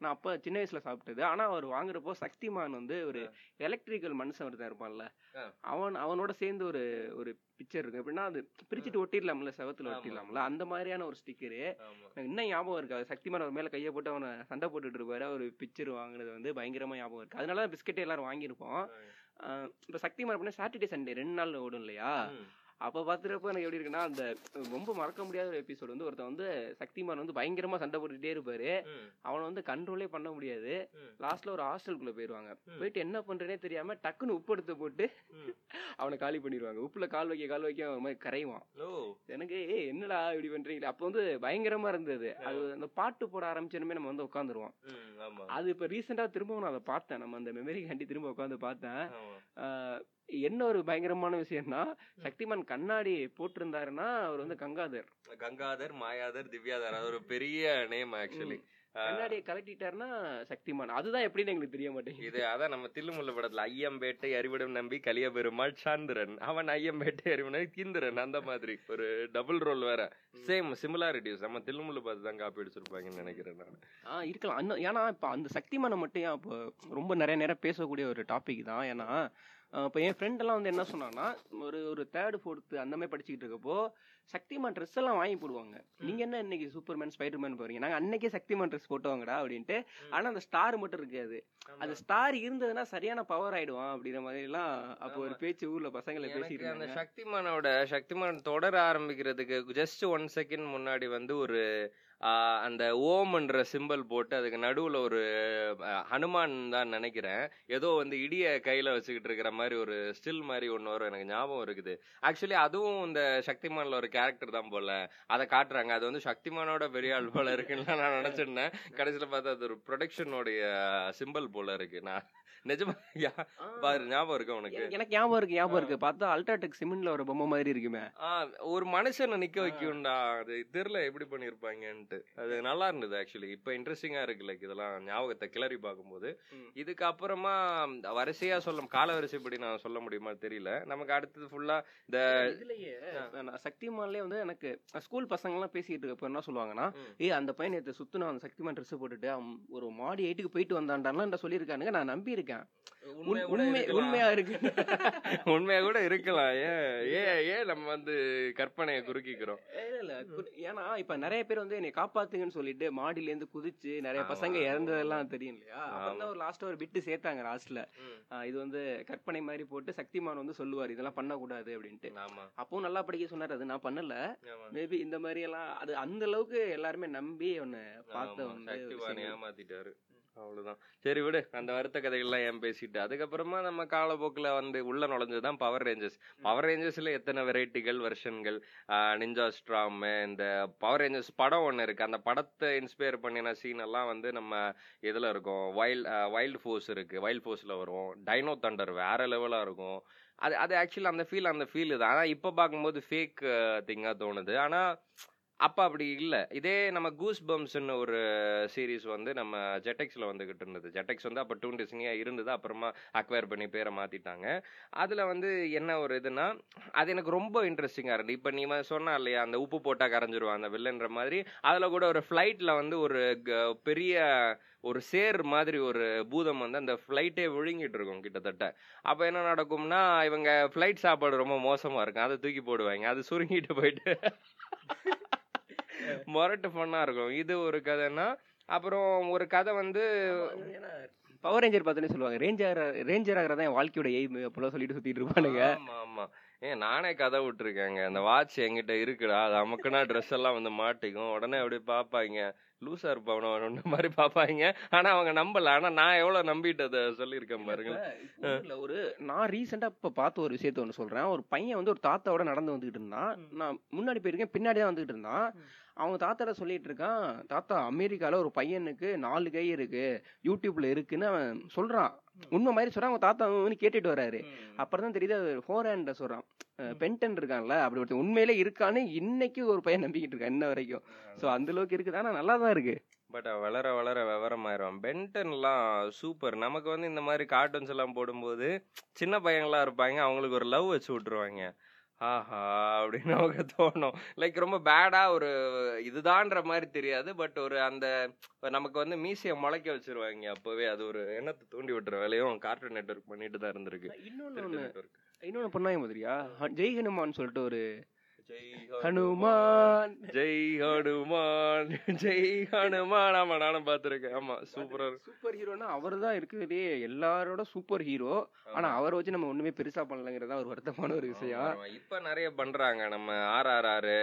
நான் அப்ப சின்ன வயசுல சாப்பிட்டது. ஆனா அவர் வாங்குறப்போ சக்திமான் வந்து ஒரு எலக்ட்ரிக்கல் மனுஷன் ஒருத்தன் இருப்பான்ல. அவன் அவனோட சேர்ந்து ஒரு ஒரு பிக்சர் இருக்கு. எப்படின்னா அது பிரிச்சுட்டு ஒட்டிடலாம்ல செவத்துல. ஒட்டிடலாம்ல. அந்த மாதிரியான ஒரு ஸ்டிக்கரு. இன்னும் ஞாபகம் இருக்கு. அது சக்திமான் அவர் மேல கையை போட்டு அவனை சண்டை போட்டுட்டு இருப்பாரு. ஒரு பிக்சர் வாங்குனது வந்து பயங்கரமா ஞாபகம் இருக்கு. அதனால பிஸ்கெட் எல்லாரும் வாங்கியிருப்போம். இப்ப சக்திமான் அப்படின்னா சாட்டர்டே சண்டே ரெண்டு நாள் ஓடும் இல்லையா. அப்ப பாத்துறப்ப எனக்கு எப்படி இருக்குன்னா அந்த ரொம்ப மறக்க முடியாத ஒரு எபிசோட் வந்து ஒருத்தன் வந்து சக்திமான் வந்து பயங்கரமா சண்டை போட்டுட்டே இருப்பாரு. அவனை வந்து கண்ட்ரோலே பண்ண முடியாது. லாஸ்ட்ல ஒரு ஹாஸ்டலுக்குள்ள போயிருவாங்க.
ம்.
போயிட்டு என்ன பண்றேனே தெரியாம டக்குன்னு உப்பு எடுத்து போட்டு. அவனை காலி பண்ணிடுவாங்க உப்புல கால் வைக்க கால் வைக்க அவன் மாதிரி கரைவான். எனக்கு ஏய் என்னடா இப்படி பண்றீங்களே அப்போ வந்து பயங்கரமா இருந்தது. அது அந்த பாட்டு போட ஆரம்பிச்சனுமே நம்ம வந்து உட்காந்துருவோம். அது இப்ப ரீசெண்டா திரும்பவும் நான் அதை பார்த்தேன். நம்ம அந்த மெமரி காண்டி திரும்ப உட்காந்து பார்த்தேன். என்ன ஒரு பயங்கரமான விஷயம்னா சக்திமான் கண்ணாடி போட்டிருந்தாருன்னா அவர் வந்து கங்காதர்.
கங்காதர் மாயாதர் திவ்யாதர் அது ஒரு பெரிய நேம் ஆக்சுவலி
கண்ணாடியை கலட்டிட்டாருன்னா சக்திமான். அதுதான் எப்படின்னு எங்களுக்கு தெரிய மாட்டேங்குது.
இது அதான் நம்ம தில்லுமுள்ள படத்துல ஐயம்பேட்டை அறிவிடம் நம்பி கலிய பெருமாள் சாந்திரன். அவன் ஐயம்பேட்டை அறிவிடம் கிந்திரன் அந்த மாதிரி. ஒரு டபுள் ரோல் வேற. சேம் சிமிலாரிட்டிஸ் நம்ம தில்லுமுள்ள பார்த்து தான் காப்பி அடிச்சிருப்பாங்கன்னு நினைக்கிறேன் நான்.
ஆ இருக்கலாம். ஏன்னா இப்போ அந்த சக்திமானை மட்டும் ஏன் இப்போ ரொம்ப நிறைய நேரம் பேசக்கூடிய ஒரு டாபிக் தான். ஏன்னா இப்போ என் ஃப்ரெண்ட் எல்லாம் வந்து என்ன சொன்னான்னா ஒரு ஒரு தேர்டு ஃபோர்த்து அந்த மாதிரி படிச்சுக்கிட்டு இருக்கப்போ சக்திமான் ட்ரெஸ் எல்லாம் வாங்கி போடுவாங்க. நீங்க என்ன இன்னைக்கு சூப்பர்மேன் ஸ்பைடர்மேன் போறீங்க? நாங்க அன்னைக்கே சக்திமான் ட்ரெஸ் போட்டோங்கடா அப்படின்ட்டு. ஆனா அந்த ஸ்டார் மட்டும் இருக்காது. அது ஸ்டார் இருந்ததுன்னா சரியான பவர் ஆயிடுவான் அப்படிங்கிற மாதிரி எல்லாம் அப்போ ஒரு பேச்சு ஊர்ல பசங்களை பேசிட்டு
அந்த சக்திமானோட சக்திமான் தொடர ஆரம்பிக்கிறதுக்கு ஜஸ்ட் ஒன் செகண்ட் முன்னாடி வந்து ஒரு அந்த ஓம்ன்ற சிம்பல் போட்டு அதுக்கு நடுவில் ஒரு ஹனுமான் தான் நினைக்கிறேன். ஏதோ வந்து இடிய கையில் வச்சுக்கிட்டு இருக்கிற மாதிரி ஒரு ஸ்டில் மாதிரி ஒன்று வரும். எனக்கு ஞாபகம் இருக்குது. ஆக்சுவலி அதுவும் இந்த சக்திமானில் ஒரு கேரக்டர் தான் போல. அதை காட்டுறாங்க. அது வந்து சக்திமானோட பெரிய ஆள் போல இருக்குன்னு நான் நினைச்சிருந்தேன். கடைசியில் பார்த்தா அது ஒரு ப்ரொடக்ஷனோடைய சிம்பல் போல இருக்கு. நான் நிஜமா பாரு ஞாபகம் இருக்கு உனக்கு?
எனக்கு- ஞாபகம் இருக்கு ஞாபகம் இருக்கு. பார்த்தா அல்ட்ராடெக் சிமெண்ட்ல ஒரு பொம்மை மாதிரி இருக்குமே.
ஒரு மனுஷனை நிக்க வைக்கும்டா. அது தெரியல எப்படி பண்ணிருப்பாங்கன்ட்டு. அது நல்லா இருந்தது ஆக்சுவலி இப்ப இன்ட்ரெஸ்டிங்கா இருக்கு லைக் இதெல்லாம் ஞாபகத்தை கிளறி பார்க்கும்போது.
ம்.
இதுக்கு அப்புறமா வரிசையா சொல்ல கால வரிசைப்படி நான் சொல்ல முடியுமா தெரியல. நமக்கு அடுத்தது ஃபுல்லா இந்த
சக்திமான்லயே வந்து எனக்கு ஸ்கூல் பசங்க எல்லாம் பேசிட்டு இருக்கப்ப என்ன சொல்லுவாங்கன்னா. ஏய் அந்த பையன் நேத்து சுத்துனா அந்த சக்திமான் ட்ரெஸ் போட்டுட்டு ஒரு மாடி எயிட்டுக்கு போயிட்டு வந்தான்டான்லாம் சொல்லியிருக்கானுங்க. நான் நம்பி இருக்கேன்
கூட
உண்மை. உண்மையா இருக்கு
உண்மையா கூட இருக்கலாம். ஏன் ஏன் ஏன் நம்ம வந்து கற்பனையை குறுக்கிக்கிறோம்?
இல்ல, ஏன்னா இப்ப நிறைய பேர் வந்து என்னை காப்பாத்துங்கன்னு சொல்லிட்டு மாடியில இருந்து குதிச்சு நிறைய பசங்க. இறந்ததெல்லாம் தெரியும் இல்லையா? அப்புறம்
ஆமா.
தான் ஒரு லாஸ்டா ஒரு பிட்டு சேர்த்தாங்க லாஸ்ட்ல இது வந்து கற்பனை மாதிரி போட்டு சக்திமான் வந்து சொல்லுவார் இதெல்லாம் பண்ணக்கூடாது அப்படின்ட்டு.
ஆமா.
அப்பவும் நல்லா படிக்க சொன்னாரு அது நான் பண்ணல. மேபி இந்த மாதிரி எல்லாம் அது அந்த அளவுக்கு எல்லாருமே நம்பி ஒன்னு பார்த்த வந்து.
ஏமாத்திட்டாரு. அவ்வளோதான் சரி விடு அந்த வருத்த கதைகள்லாம் ஏன் பேசிட்டு? அதுக்கப்புறமா நம்ம காலப்போக்கில் வந்து உள்ள நுழைஞ்சதுதான் பவர் ரேஞ்சர்ஸ் பவர் ரேஞ்சர்ஸில் எத்தனை வெரைட்டிகள் வெர்ஷன்கள் நிஞ்சா ஸ்ட்ராம் இந்த பவர் ரேஞ்சர்ஸ் படம் ஒன்று இருக்கு. அந்த படத்தை இன்ஸ்பயர் பண்ணின சீன் எல்லாம் வந்து நம்ம இதில் இருக்கும். வைல்ட் வைல்டு ஃபோர்ஸ் இருக்கு. வைல்ட் ஃபோர்ஸில் வரும். டைனோ தண்டர் வேற லெவலாக இருக்கும். அது அது ஆக்சுவலி அந்த ஃபீல் அந்த ஃபீல் தான். ஆனா இப்போ பார்க்கும்போது ஃபேக் திங்காக தோணுது. ஆனா அப்போ அப்படி இல்லை. இதே நம்ம கூஸ் பம்ஸ்னு ஒரு சீரிஸ் வந்து நம்ம ஜெட்டெக்ஸில் வந்துக்கிட்டு இருந்தது. ஜெட்டெக்ஸ் வந்து அப்போ டூன் டிஸ்னியாக இருந்தது. அப்புறமா அக்வயர் பண்ணி பேரை மாற்றிட்டாங்க அதில் வந்து என்ன ஒரு இதுனா அது எனக்கு ரொம்ப இன்ட்ரெஸ்டிங்காக இருந்து இப்போ நீ சொன்னா இல்லையா அந்த உப்பு போட்டால் கரைஞ்சிருவான் அந்த வில்லன்ற மாதிரி. அதில் கூட ஒரு ஃப்ளைட்டில் வந்து ஒரு க- பெரிய ஒரு சேர் மாதிரி ஒரு பூதம் வந்து அந்த ஃப்ளைட்டே விழுங்கிட்டு இருக்கும் கிட்டத்தட்ட. அப்போ என்ன நடக்கும்னா இவங்க ஃப்ளைட் சாப்பாடு ரொம்ப மோசமாக இருக்கும். அதை தூக்கி போடுவாங்க. அது சுருங்கிட்டு போயிட்டு மொரட்டு ஃபன்னா இருக்கும். இது ஒரு கதைன்னா அப்புறம் ஒரு கதை வந்து
பவர் ரேஞ்சர் பார்த்தோன்னே சொல்லுவாங்க ரேஞ்சர் ரேஞ்சர் ஆகிறதா என் வாழ்க்கையோட எய்ம் அப்பெல்லாம் சொல்லிட்டு சுத்திட்டு இருப்பானுங்க.
ஆமா ஆமா. ஏன் நானே கதை விட்டுருக்கேங்க. அந்த வாட்ச் என்கிட்ட இருக்குடா. அது அமுக்குனா ட்ரெஸ் எல்லாம் வந்து மாட்டிக்கும். உடனே அப்படியே பாப்பாங்க லூசா இருப்பாவன மாதிரி பாப்பாங்க ஆனா அவங்க நம்பல. ஆனா நான் எவ்வளவு நம்பிட்டு அதை சொல்லியிருக்கேன் பாருங்க
ஒரு நான் ரீசெண்டா இப்ப பார்த்த ஒரு விஷயத்த ஒண்ணு சொல்றேன். ஒரு பையன் வந்து ஒரு தாத்தாவோட நடந்து வந்துகிட்டு இருந்தான். நான் முன்னாடி போயிருக்கேன் பின்னாடி தான் வந்துகிட்டு இருந்தான். அவங்க தாத்தாட சொல்லிட்டு இருக்கான் தாத்தா அமெரிக்கால ஒரு பையனுக்கு நாலு கை இருக்கு. யூடியூப்ல இருக்குன்னு அவன் சொல்றான். உண்மை மாதிரி சொல்றான். அவங்க தாத்தா வந்து கேட்டுட்டு வராரு. அப்புறம் தான் தெரியுது அது ஃபோர் ஹேண்ட சொல்றான். பென்டன் இருக்கான்ல அப்படி ஒருத்தன் உண்மையிலே இருக்கான்னு இன்னைக்கு ஒரு பையன் நம்பிக்கிட்டு இருக்கான் இன்ன வரைக்கும். சோ அந்த அளவுக்கு இருக்குது. நல்லா தான் இருக்கு.
பட் வளர வளர விவரமாயிரும். பென்டன்லாம் சூப்பர் நமக்கு வந்து இந்த மாதிரி கார்ட்டூன்ஸ் எல்லாம் போடும்போது சின்ன பையங்களா இருப்பாங்க. அவங்களுக்கு ஒரு லவ் வச்சு விட்டுருவாங்க. ஆஹா அப்படின்னு நமக்கு தோணும். லைக் ரொம்ப பேடா ஒரு இதுதான்ற மாதிரி தெரியாது. பட் ஒரு அந்த நமக்கு வந்து மீசிய முளைக்க வச்சிருவாங்க அப்பவே. அது ஒரு எண்ணத்தை தூண்டி விட்டுற வேலையும் கார்ட்டூன் நெட்வொர்க் பண்ணிட்டு தான் இருந்திருக்கு.
இன்னொன்னு
திருட்டு
ஒண்ணு.
நெட்வொர்க்
இன்னொன்னு பண்ணாங்க மாதிரியா? ஜெய் ஹனுமான் சொல்லிட்டு ஒரு ஹனுமான்.
ஜெய் ஹனுமான் ஜெய் ஹனுமான். ஆமா நானும் பார்த்திருக்கேன். ஆமா சூப்பரா
சூப்பர் ஹீரோனா அவர் தான் இருக்கிறதே எல்லாரோட சூப்பர் ஹீரோ ஆனா அவரை வச்சு நம்ம ஒண்ணுமே பெருசா பண்ணலங்கிறதா ஒரு வருத்தமான ஒரு விஷயம்.
இப்ப நிறைய பண்றாங்க. நம்ம ஆர் ஆர் ஆர்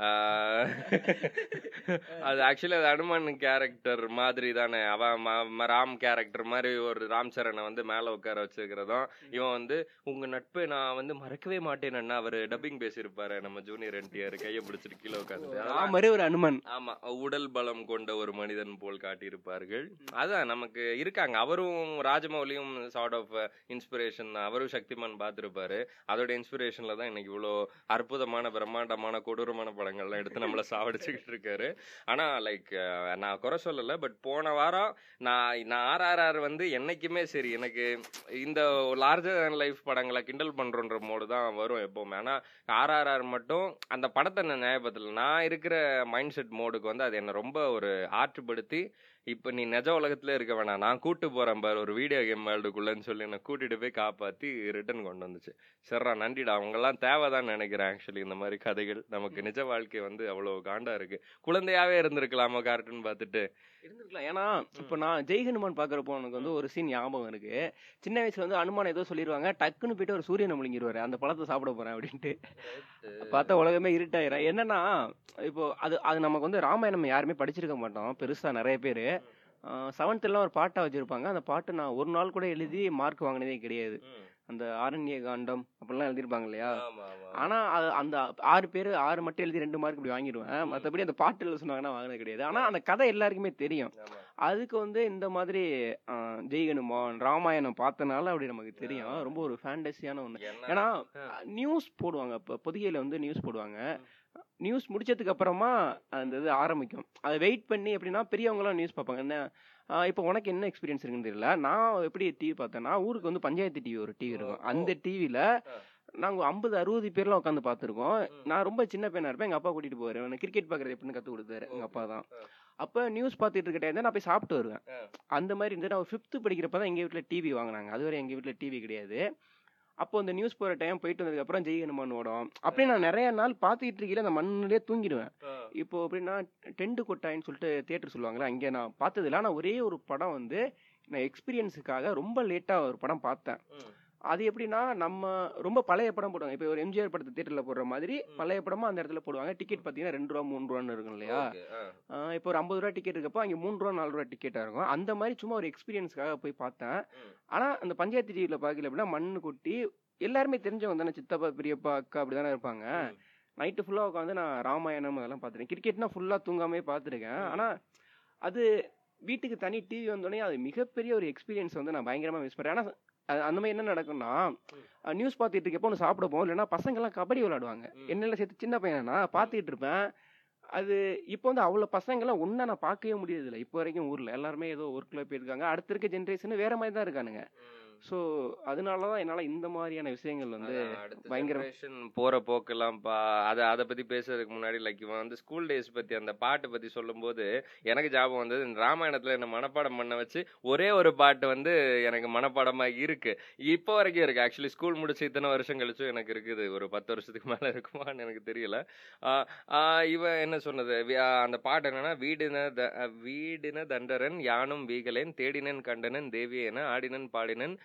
அது ஆக்சுவலி அது அனுமன் கேரக்டர் மாதிரி தானே அவன் ராம் கேரக்டர் மாதிரி ஒரு ராம் சரணை வந்து மேல உட்கார வச்சிருக்கிறதும் இவன் வந்து உங்க நட்பை நான் வந்து மறக்கவே மாட்டேன் அவரு டப்பிங் பேசியிருப்பாரு நம்ம ஜூனியர் என்டிஆர் கையை பிடிச்சிட்டு கீழே உட்காந்து
ராமரே ஒரு அனுமன்.
ஆமா உடல் பலம் கொண்ட ஒரு மனிதன் போல் காட்டியிருப்பார்கள். அதான் நமக்கு இருக்காங்க. அவரும் ராஜமௌலியும் சார்ட் ஆஃப் இன்ஸ்பிரேஷன் அவரும் சக்திமான் பார்த்திருப்பாரு. அதோட இன்ஸ்பிரேஷன்ல தான் இன்னைக்கு இவ்வளோ அற்புதமான பிரம்மாண்டமான கொடூரமான படங்கள்லாம் எடுத்து நம்மளை சாவடிச்சுக்கிட்டு இருக்காரு ஆனால் லைக் நான் குறை சொல்லலை பட் போன வாரம் நான் நான் ஆர்ஆர்ஆர் வந்து என்னைக்குமே சரி எனக்கு இந்த லார்ஜர் than லைஃப் படங்களை கிண்டல் பண்ணுறோன்ற மோடு தான் வரும் எப்போவுமே. ஆனால் ஆர்ஆர்ஆர் மட்டும் அந்த படத்தை நான் நியாயப்படுத்தல நான் இருக்கிற மைண்ட் செட் மோடுக்கு வந்து அது என்னை ரொம்ப ஒரு ஆற்றுப்படுத்தி இப்போ நீ நிஜ உலகத்துல இருக்க வேணாம். நான் கூட்டு போறேன் பாரு ஒரு வீடியோ கேம் வேர்ல்டுக்குள்ளன்னு சொல்லி என்னை கூட்டிட்டு போய் காப்பாத்தி ரிட்டர்ன் கொண்டு வந்துச்சு. சரிடா நன்றிடா. அவங்கெல்லாம் தேவைதான் நினைக்கிறேன் ஆக்சுவலி இந்த மாதிரி கதைகள். நமக்கு நிஜ வாழ்க்கை வந்து அவ்வளவு காண்டா இருக்கு. குழந்தையாவே இருந்திருக்கலாமா கார்ட்டூன் பார்த்துட்டு?
இருந்திருக்கலாம். ஏன்னா இப்ப நான் ஜெய் ஹனுமான் பாக்குறப்போ எனக்கு வந்து ஒரு சீன் ஞாபகம் இருக்கு. சின்ன வயசுல வந்து அனுமான் ஏதோ சொல்லிடுவாங்க டக்குன்னு போயிட்டு ஒரு சூரியனை முழுங்கிடுவாரு அந்த பழத்தை சாப்பிட போறேன் அப்படின்ட்டு. பார்த்தா உலகமே இருட்டாயிரும். என்னன்னா இப்போ அது அது நமக்கு வந்து ராமாயணம் யாருமே படிச்சிருக்க மாட்டோம். பெருசா நிறைய பேர். செவன்த்லாம் ஒரு பாட்டா வச்சிருப்பாங்க. அந்த பாட்டு நான் ஒரு நாள் கூட எழுதி மார்க் வாங்கினதே கிடையாது. அந்த ஆரண்ய காண்டம் அப்படிலாம் எழுதிருப்பாங்க இல்லையா ஆனா அந்த ஆறு பேர் ஆறு மட்டும் எழுதி ரெண்டு மார்க் இப்படி வாங்கிடுவேன். மத்தபடி அந்த பாட்டு எழுத சொன்னாங்கன்னா வாங்கினது கிடையாது. ஆனா அந்த கதை எல்லாருக்குமே தெரியும். அதுக்கு வந்து இந்த மாதிரி ஆஹ், ஜெய் ஹனுமான் ராமாயணம் பார்த்தனால அப்படி நமக்கு தெரியும். ரொம்ப ஒரு ஃபேண்டஸியான
என்ன?
ஏன்னா நியூஸ் போடுவாங்க. இப்போ பொதிகையில வந்து நியூஸ் போடுவாங்க. நியூஸ் முடிச்சதுக்கு அப்புறமா அந்த இது ஆரம்பிக்கும். அதை வெயிட் பண்ணி எப்படின்னா பெரியவங்களாம் நியூஸ் பார்ப்பாங்க. என்ன இப்போ உனக்கு என்ன எக்ஸ்பீரியன்ஸ் இருக்குன்னு தெரியல? நான் எப்படி டிவி பார்த்தேன்னா ஊருக்கு வந்து பஞ்சாயத்து டிவி ஒரு டிவி இருக்கும். அந்த டிவியில நாங்க ஐம்பது அறுபது பேர்லாம் உட்காந்து பார்த்துருக்கோம். நான் ரொம்ப சின்ன பையனா இருப்பேன். எங்க அப்பா கூட்டிட்டு போவாரு. எனக்கு கிரிக்கெட் பார்க்கறது எப்படின்னு கத்து கொடுத்தாரு. எங்க அப்பா தான் அப்ப நியூஸ் பார்த்துட்டு இருக்க தான் நான் போய் சாப்பிட்டு வருவேன். அந்த மாதிரி இருந்து நான் ஃபிஃப்த் படிக்கிறப்ப தான் எங்க வீட்ல டிவி வாங்கினாங்க. அதுவரை எங்க வீட்ல டிவி கிடையாது. அப்போ அந்த நியூஸ் போற டைம் போயிட்டு வந்ததுக்கு அப்புறம் ஜெய் ஹனுமான் ஓடும். அப்படியே நான் நிறைய நாள் பார்த்துக்கிட்டு இருக்கையில அந்த மண்ணிலே தூங்கிடுவேன். இப்போ எப்படின்னா டென்ட் கொட்டாயின்னு சொல்லிட்டு தியேட்டர் சொல்லுவாங்கல்ல அங்கே நான் பார்த்ததில்ல. ஆனால் ஒரே ஒரு படம் வந்து நான் எக்ஸ்பீரியன்ஸுக்காக ரொம்ப லேட்டாக ஒரு படம் பார்த்தேன். அது எப்படின்னா நம்ம ரொம்ப பழைய படம் போடுவாங்க. இப்போ ஒரு எம்ஜிஆர் படத்தை தியேட்டர்ல போடுற மாதிரி பழைய படமா அந்த இடத்துல போடுவாங்க. டிக்கெட் பார்த்தீங்கன்னா ரெண்டு ரூபா மூணு ரூபான்னு இருக்கும் இல்லையா? இப்போ ஒரு ஐம்பது ரூபா டிக்கெட் இருக்கப்போ அங்கே மூணு ரூபா நாலு ரூபா டிக்கெட்டாக இருக்கும். அந்த மாதிரி சும்மா ஒரு எக்ஸ்பீரியன்ஸ்க்காக போய் பார்த்தேன். ஆனால் அந்த பஞ்சாயத்து டிவியில் பார்க்கல அப்படின்னா மண்ணு கொட்டி எல்லாருமே தெரிஞ்சவங்க தானே சித்தப்பா பெரியப்பா அக்கா அப்படி தானே இருப்பாங்க நைட்டு ஃபுல்லாக உட்காந்து நான் ராமாயணம் அதெல்லாம் பார்த்துருக்கேன். கிரிக்கெட்னா ஃபுல்லாக தூங்காமே பார்த்துருக்கேன். ஆனால் அது வீட்டுக்கு தனி டிவி வந்தோடனே அது மிகப்பெரிய ஒரு எக்ஸ்பீரியன்ஸ் வந்து நான் பயங்கரமாக மிஸ் பண்ணுறேன் ஆனால் அந்த மாதிரி என்ன நடக்கும்னா நியூஸ் பார்த்துட்டு இருக்கப்போ ஒன்று சாப்பிட போவோம் இல்லைன்னா பசங்கெல்லாம் கபடி விளையாடுவாங்க. என்னெல்லாம் சேர்த்து சின்ன பையனா பார்த்துக்கிட்டு இருப்பேன். அது இப்போ வந்து அவ்வளோ பசங்கெல்லாம் ஒன்றா நான் பார்க்கவே முடியறதில்ல. இப்போ வரைக்கும் ஊரில். எல்லாருமே ஏதோ ஒர்க்கில் போயிருக்காங்க. அடுத்த இருக்க ஜென்ரேஷன் வேற மாதிரி தான் இருக்கானுங்க. ஸோ அதனால தான் என்னால் இந்த மாதிரியான விஷயங்கள் வந்து. பயங்கரம்
போற போக்கெல்லாம் பா அத அத பத்தி பேசுறதுக்கு முன்னாடி லைக் இவன் வந்து ஸ்கூல் டேஸ் பத்தி அந்த பாட்டு பத்தி சொல்லும்போது எனக்கு ஞாபகம் வந்தது இந்த ராமாயணத்துல என்ன மனப்பாடம் பண்ண வச்சு ஒரே ஒரு பாட்டு வந்து எனக்கு மனப்பாடமா இருக்கு. இப்போ வரைக்கும் இருக்கு. ஆக்சுவலி ஸ்கூல் முடிச்சு இத்தனை வருஷம் கழிச்சும் எனக்கு இருக்குது. ஒரு பத்து வருஷத்துக்கு மேல இருக்குமான்னு எனக்கு தெரியல. இவன் என்ன சொன்னது? அந்த பாட்டு என்னன்னா வீடின த- வீடின தண்டரன் யானும் வீகலேன் தேடினன் கண்டனன் தேவியேன ஆடினன் பாடினன்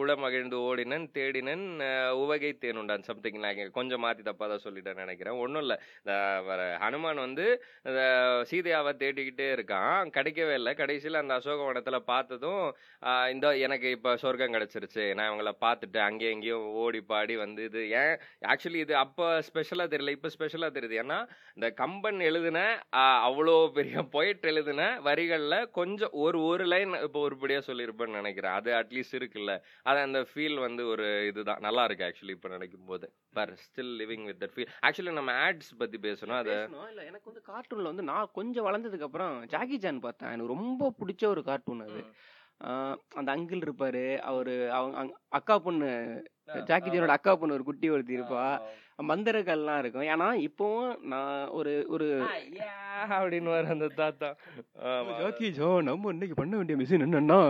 உளமகிழ்ந்து ஓடினன் தேடினன் உவகை தேனுண்டான் சம்திங் நான் கொஞ்சம் மாத்தி தப்பா தான் சொல்லிட்டேன் நினைக்கிறேன். ஒன்றும் இல்லை. ஹனுமான் வந்து இந்த சீதையாவை தேடிக்கிட்டே இருக்கான். கிடைக்கவே இல்லை. கடைசியில் அந்த அசோகவனத்தில் பார்த்ததும் இந்த எனக்கு இப்போ சொர்க்கம் கிடச்சிருச்சு. நான் இவங்கள பார்த்துட்டேன். அங்கேயும் இங்கேயும் ஓடி பாடி வந்து இது ஏன்? ஆக்சுவலி இது அப்போ ஸ்பெஷலாக தெரியல. இப்போ ஸ்பெஷலாக தெரியுது. ஏன்னா இந்த கம்பன் எழுதின அவ்வளோ பெரிய பொயட் எழுதின வரிகளில் கொஞ்சம் ஒரு ஒரு லைன் இப்போ உருப்படியாக சொல்லியிருப்பேன்னு நினைக்கிறேன். அது அட்லீஸ்ட் இருக்குல்ல. அது அந்த ஃபீல் வந்து ஒரு இதுதான். நல்லா இருக்கு ஆக்சுவலி இப்போ நினைக்கும் போது but still living with that feel actually நம்ம ஆட்ஸ் பத்தி பேசணும். அது.
இல்ல எனக்கு வந்து கார்ட்டூன்ல வந்து நான் கொஞ்சம் வளர்ந்ததுக்கு அப்புறம் ஜாக்கி சான் பார்த்தேன். எனக்கு ரொம்ப பிடிச்ச ஒரு கார்ட்டூன் அது. அந்த அங்கிள் இருப்பாரு. அவரு அவங்க அக்கா பொண்ணு. ஜாக்கி சானோட அக்கா பொண்ணு ஒரு குட்டி ஒருத்தி இருப்பா. மந்திரங்கள்லாம் இருக்கும். ஏன்னா இப்போவும் நான் ஒரு ஒரு
அப்படின்னு வர அந்த தாத்தா.
ஜாக்கி ஜோ நம்ம இன்னைக்கு பண்ண வேண்டிய மிஷின் என்னன்னா?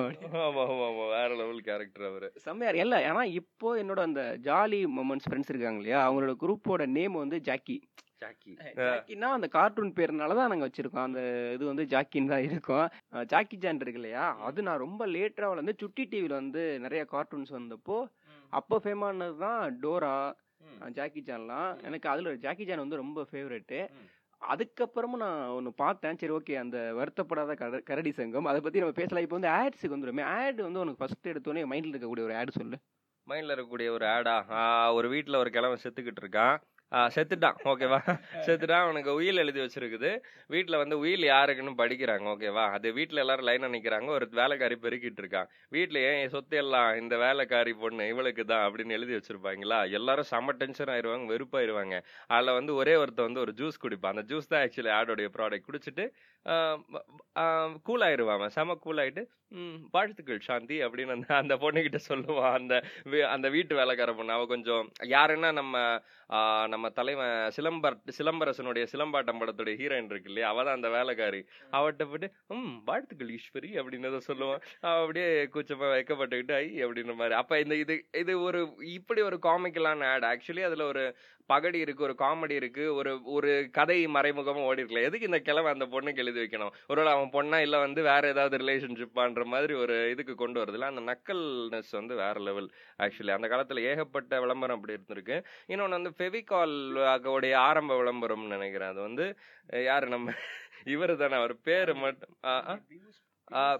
ஆமா ஆமா ஆமா. வேற லெவல் கேரக்டர் அவரு.
செம்மையார் இல்ல ஏன்னா இப்போ என்னோட அந்த ஜாலி மொமெண்ட்ஸ் ஃப்ரெண்ட்ஸ் இருக்காங்க இல்லையா அவங்களோட குரூப்போட நேம் வந்து ஜாக்கி.
ஜாக்கி.
ஜாக்கின்னா அந்த கார்ட்டூன் பேர்னால தான் நாங்கள் வச்சிருக்கோம். அந்த இது வந்து ஜாக்கின்னு தான் இருக்கும். ஜாக்கி ஜான் இருக்கு இல்லையா அது நான் ரொம்ப லேட்டரா வந்து சுட்டி டிவியில் வந்து நிறைய கார்ட்டூன்ஸ் வந்தப்போ அப்போ ஃபேமானது தான் டோரா ஜாக்கி ஜான்லாம் எனக்கு அதில் ஜாக்கி ஜான் வந்து ரொம்ப ஃபேவரெட்டு. அதுக்கப்புறமும் நான் ஒன்று பார்த்தேன். சரி ஓகே அந்த வருத்தப்படாத கர கரடி சங்கம். அதை பற்றி நம்ம பேசலாம். இப்போ வந்து ஆட்ஸுக்கு வந்துருமே. ஆட் வந்து உனக்கு ஃபர்ஸ்ட் எடுத்தோடனே மைண்டில் இருக்கக்கூடிய ஒரு ஆட் சொல்லு.
மைண்ட்ல இருக்கக்கூடிய ஒரு ஆடா ஒரு வீட்ல ஒரு கிழவன் செத்துக்கிட்டு இருக்கான். செத்துட்டான். ஓகேவா? செத்துட்டான். அவனுக்கு உயில் எழுதி வச்சிருக்குது. வீட்ல வந்து உயில் யாருக்குன்னு படிக்கிறாங்க. ஓகேவா? அது வீட்டில் எல்லாரும் லைனாக நிக்கிறாங்க. ஒரு வேலைக்காரி பெருக்கிட்டு இருக்கான். வீட்டில் ஏன் என் சொத்து எல்லாம் இந்த வேலைக்காரி பொண்ணு இவளுக்கு தான் அப்படின்னு எழுதி வச்சிருப்பாங்களா? எல்லாரும் செம்ம டென்ஷன் ஆயிருவாங்க வெறுப்பாயிருவாங்க. அதுல வந்து ஒரே ஒருத்தன் வந்து ஒரு ஜூஸ் குடிப்பான். அந்த ஜூஸ் தான் ஆக்சுவலி ஆடோடைய ப்ராடக்ட் குடிச்சிட்டு கூல் ஆயிருவான் செம கூல் ஆயிட்டு ம், வாழ்த்துக்கள் சாந்தி அப்படின்னு அந்த அந்த பொண்ணுகிட்ட சொல்லுவான். அந்த வீ- அந்த வீட்டு வேலைக்கார பொண்ணு. அவ கொஞ்சம் யாருன்னா நம்ம நம்ம தலைவன் சிலம்பர் சிலம்பரசனுடைய சிலம்பாட்டம் படத்துடைய ஹீரோயின் இருக்கு இல்லையா? அவ தான் அந்த வேலைக்காரி. அவட்ட போட்டு ம் வாழ்த்துக்கள் ஈஸ்வரி அப்படின்னு ஏதோ சொல்லுவான். அவ அப்படியே கூச்சமா வைக்கப்பட்டுக்கிட்டு ஐ அப்படின்ற மாதிரி. அப்ப இந்த இது இது ஒரு இப்படி ஒரு காமிக்கலான ஆட். ஆக்சுவலி அதுல ஒரு பகடி இருக்கு ஒரு காமெடி இருக்கு ஒரு ஒரு கதை மறைமுகமா ஓடி எதுக்கு இந்த கிழமை அந்த பொண்ணுக்கு எழுதி வைக்கணும். ஒருவேளை அவன் பொண்ணா இல்ல வந்து வேற ஏதாவது ரிலேஷன்ஷிப்பான்ற மாதிரி ஒரு இதுக்கு கொண்டு வருதுல அந்த நக்கல்னஸ் வந்து வேற லெவல் ஆக்சுவலி அந்த காலத்துல ஏகப்பட்ட விளம்பரம் அப்படி இருந்திருக்கு. இன்னொன்னு வந்து ஃபெவிகால் உடைய ஆரம்ப விளம்பரம்னு நினைக்கிறேன். அது வந்து யாரு நம்ம இவரு தானே அவர் பேரு மட்டும்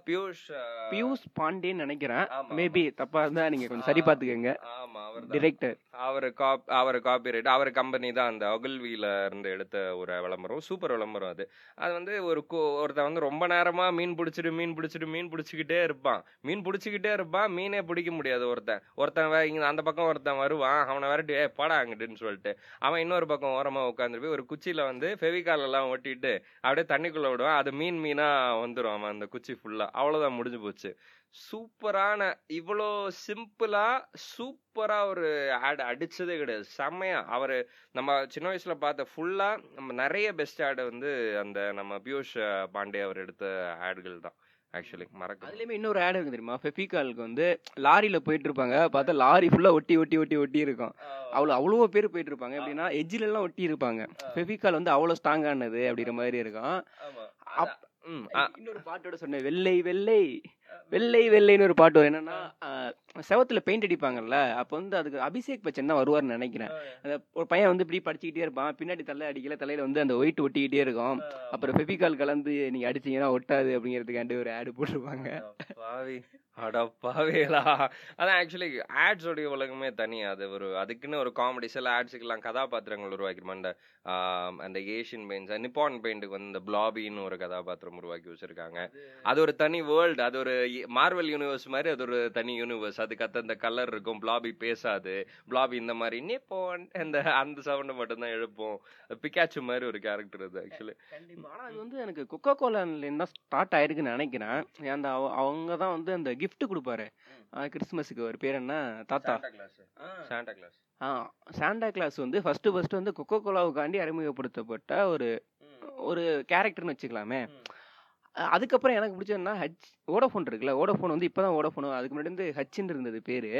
பியூஷ்
பியூஷ் பாண்டேன்னு நினைக்கிறேன். மேபி தப்பா இருந்தா நீங்க கொஞ்சம் சரி பார்த்துக்கங்க.
ஆமா அவர்
டிரெக்டர்
அவர் காப் அவர் காப்பிரைட் அவர் கம்பெனி தான் அந்த அகல்வியில இருந்து எடுத்த ஒரு விளம்பரம் சூப்பர் விளம்பரம் அது. அது வந்து ஒரு ஒருத்தன் வந்து ரொம்ப நேரமா மீன் பிடிச்சிட்டு மீன் பிடிச்சிட்டு மீன் பிடிச்சிக்கிட்டே இருப்பான். மீன் பிடிச்சிக்கிட்டே இருப்பான் மீனே பிடிக்க முடியாது ஒருத்தன். ஒருத்தன் இங்க அந்த பக்கம் ஒருத்தன் வருவான் அவனை விரட்டி ஏ படா அங்கிட்டுன்னு சொல்லிட்டு. அவன் இன்னொரு பக்கம் ஓரமா உட்காந்து போய் ஒரு குச்சியில வந்து ஃபெவிகால் எல்லாம் ஒட்டிட்டு அப்படியே தண்ணிக்குள்ள விடுவான். அது மீன் மீனா வந்துரும் அவன் அந்த குச்சி ஃபுல்லா அவ்வளவுதான் முடிஞ்சு போச்சு. சூப்பரான இவ்வளோ சிம்பிளா சூப்பரா ஒரு ஆட் அடிச்சதே கிடையாது. செம்மையா. அவரு நம்ம சின்ன வயசுல பார்த்த ஃபுல்லா நம்ம நிறைய பெஸ்ட் ஆட் வந்து அந்த நம்ம பியூஷ் பாண்டே அவர் எடுத்த ஆட்கள் தான். ஆக்சுவலி மறக்க
அதுலயுமே இன்னொரு ஆட் இருக்கு தெரியுமா? ஃபெஃபிகாலுக்கு வந்து லாரியில போயிட்டு இருப்பாங்க. பார்த்தா லாரி ஃபுல்லா ஒட்டி ஒட்டி ஒட்டி ஒட்டி இருக்கும். அவ்வளோ அவ்வளோ பேர் போயிட்டு இருப்பாங்க. எப்படின்னா எஜ்ஜில எல்லாம் ஒட்டி இருப்பாங்க. ஃபெஃபிகால் வந்து அவ்வளோ ஸ்ட்ராங்கானது அப்படிங்கிற மாதிரி இருக்கும். இன்னொரு பாட்டோட சொன்னேன் வெள்ளை வெள்ளை வெள்ளை வெள்ளைன்னு ஒரு பாட்டு வரும். என்னன்னா செவத்துல பெயிண்ட் அடிப்பாங்கல்ல அப்போ வந்து அதுக்கு அபிஷேக் பச்சன் தான் வருவார்னு நினைக்கிறேன். அந்த ஒரு பையன் வந்து இப்படி படிச்சுக்கிட்டே இருப்பான் பின்னாடி தலை அடிக்கல தலையில வந்து அந்த ஒயிட் ஒட்டிக்கிட்டே இருக்கும். அப்புறம் ஃபெவிகால் கலந்து நீங்க அடிச்சீங்கன்னா ஒட்டாது அப்படிங்கிறதுக்காண்டி ஒரு ஆடு போட்டிருப்பாங்க.
பாவி அட பாவிகளா. அதான் ஆக்சுவலி ஆட்ஸ் உடைய உலகமே தனி. அது ஒரு அதுக்குன்னு ஒரு காமெடி சில ஆட்ஸுக்கெல்லாம் கதாபாத்திரங்கள் உருவாக்கிருமா அந்த ஆம், அந்த ஏஷியன் பெயிண்ட்ஸ் நிப்பான் பெயிண்ட்டுக்கு வந்து இந்த பிளாபின்னு ஒரு கதாபாத்திரம் உருவாக்கி வச்சிருக்காங்க. அது ஒரு தனி வேர்ல்டு அது ஒரு மார்வல் யூனிவர்ஸ் மாதிரி அது ஒரு தனி யூனிவர்ஸ் அதுக்கு அத்த அந்த கலர் இருக்கும் பிளாபி பேசாது. பிளாபி இந்த மாதிரி நிப்பான் அந்த அந்த சவுண்ட் மட்டும் தான் எழுப்போம். பிகாச்சு மாதிரி ஒரு கேரக்டர் அது ஆக்சுவலி
கண்டிப்பா. ஆனா அது வந்து எனக்கு கொக்கோ கோலாலேருந்து தான் ஸ்டார்ட் ஆயிருக்குன்னு நினைக்கிறேன். அந்த அவ- அவங்க தான் வந்து அந்த gift கொடுப்பாரு. ஆஹ் கிறிஸ்துமஸுக்கு ஒரு பேர் என்ன? தாத்தா.
கிளாஸ் சாண்டா கிளாஸ்
ஆ சாண்டா கிளாஸ் வந்து ஃபர்ஸ்ட் ஃபர்ஸ்ட் வந்து கொக்கோ கோலாவுக்காண்டி அறிமுகப்படுத்தப்பட்ட ஒரு ஒரு கேரக்டர்னு வச்சுக்கலாமே. அதுக்கப்புறம் எனக்கு பிடிச்சதுன்னா ஹச் ஓடோஃபோன் இருக்குல்ல ஓடோஃபோன் வந்து இப்பதான் ஓடோஃபோன் அதுக்கு முன்னாடி வந்து ஹச்சின்னு இருந்தது பேரு.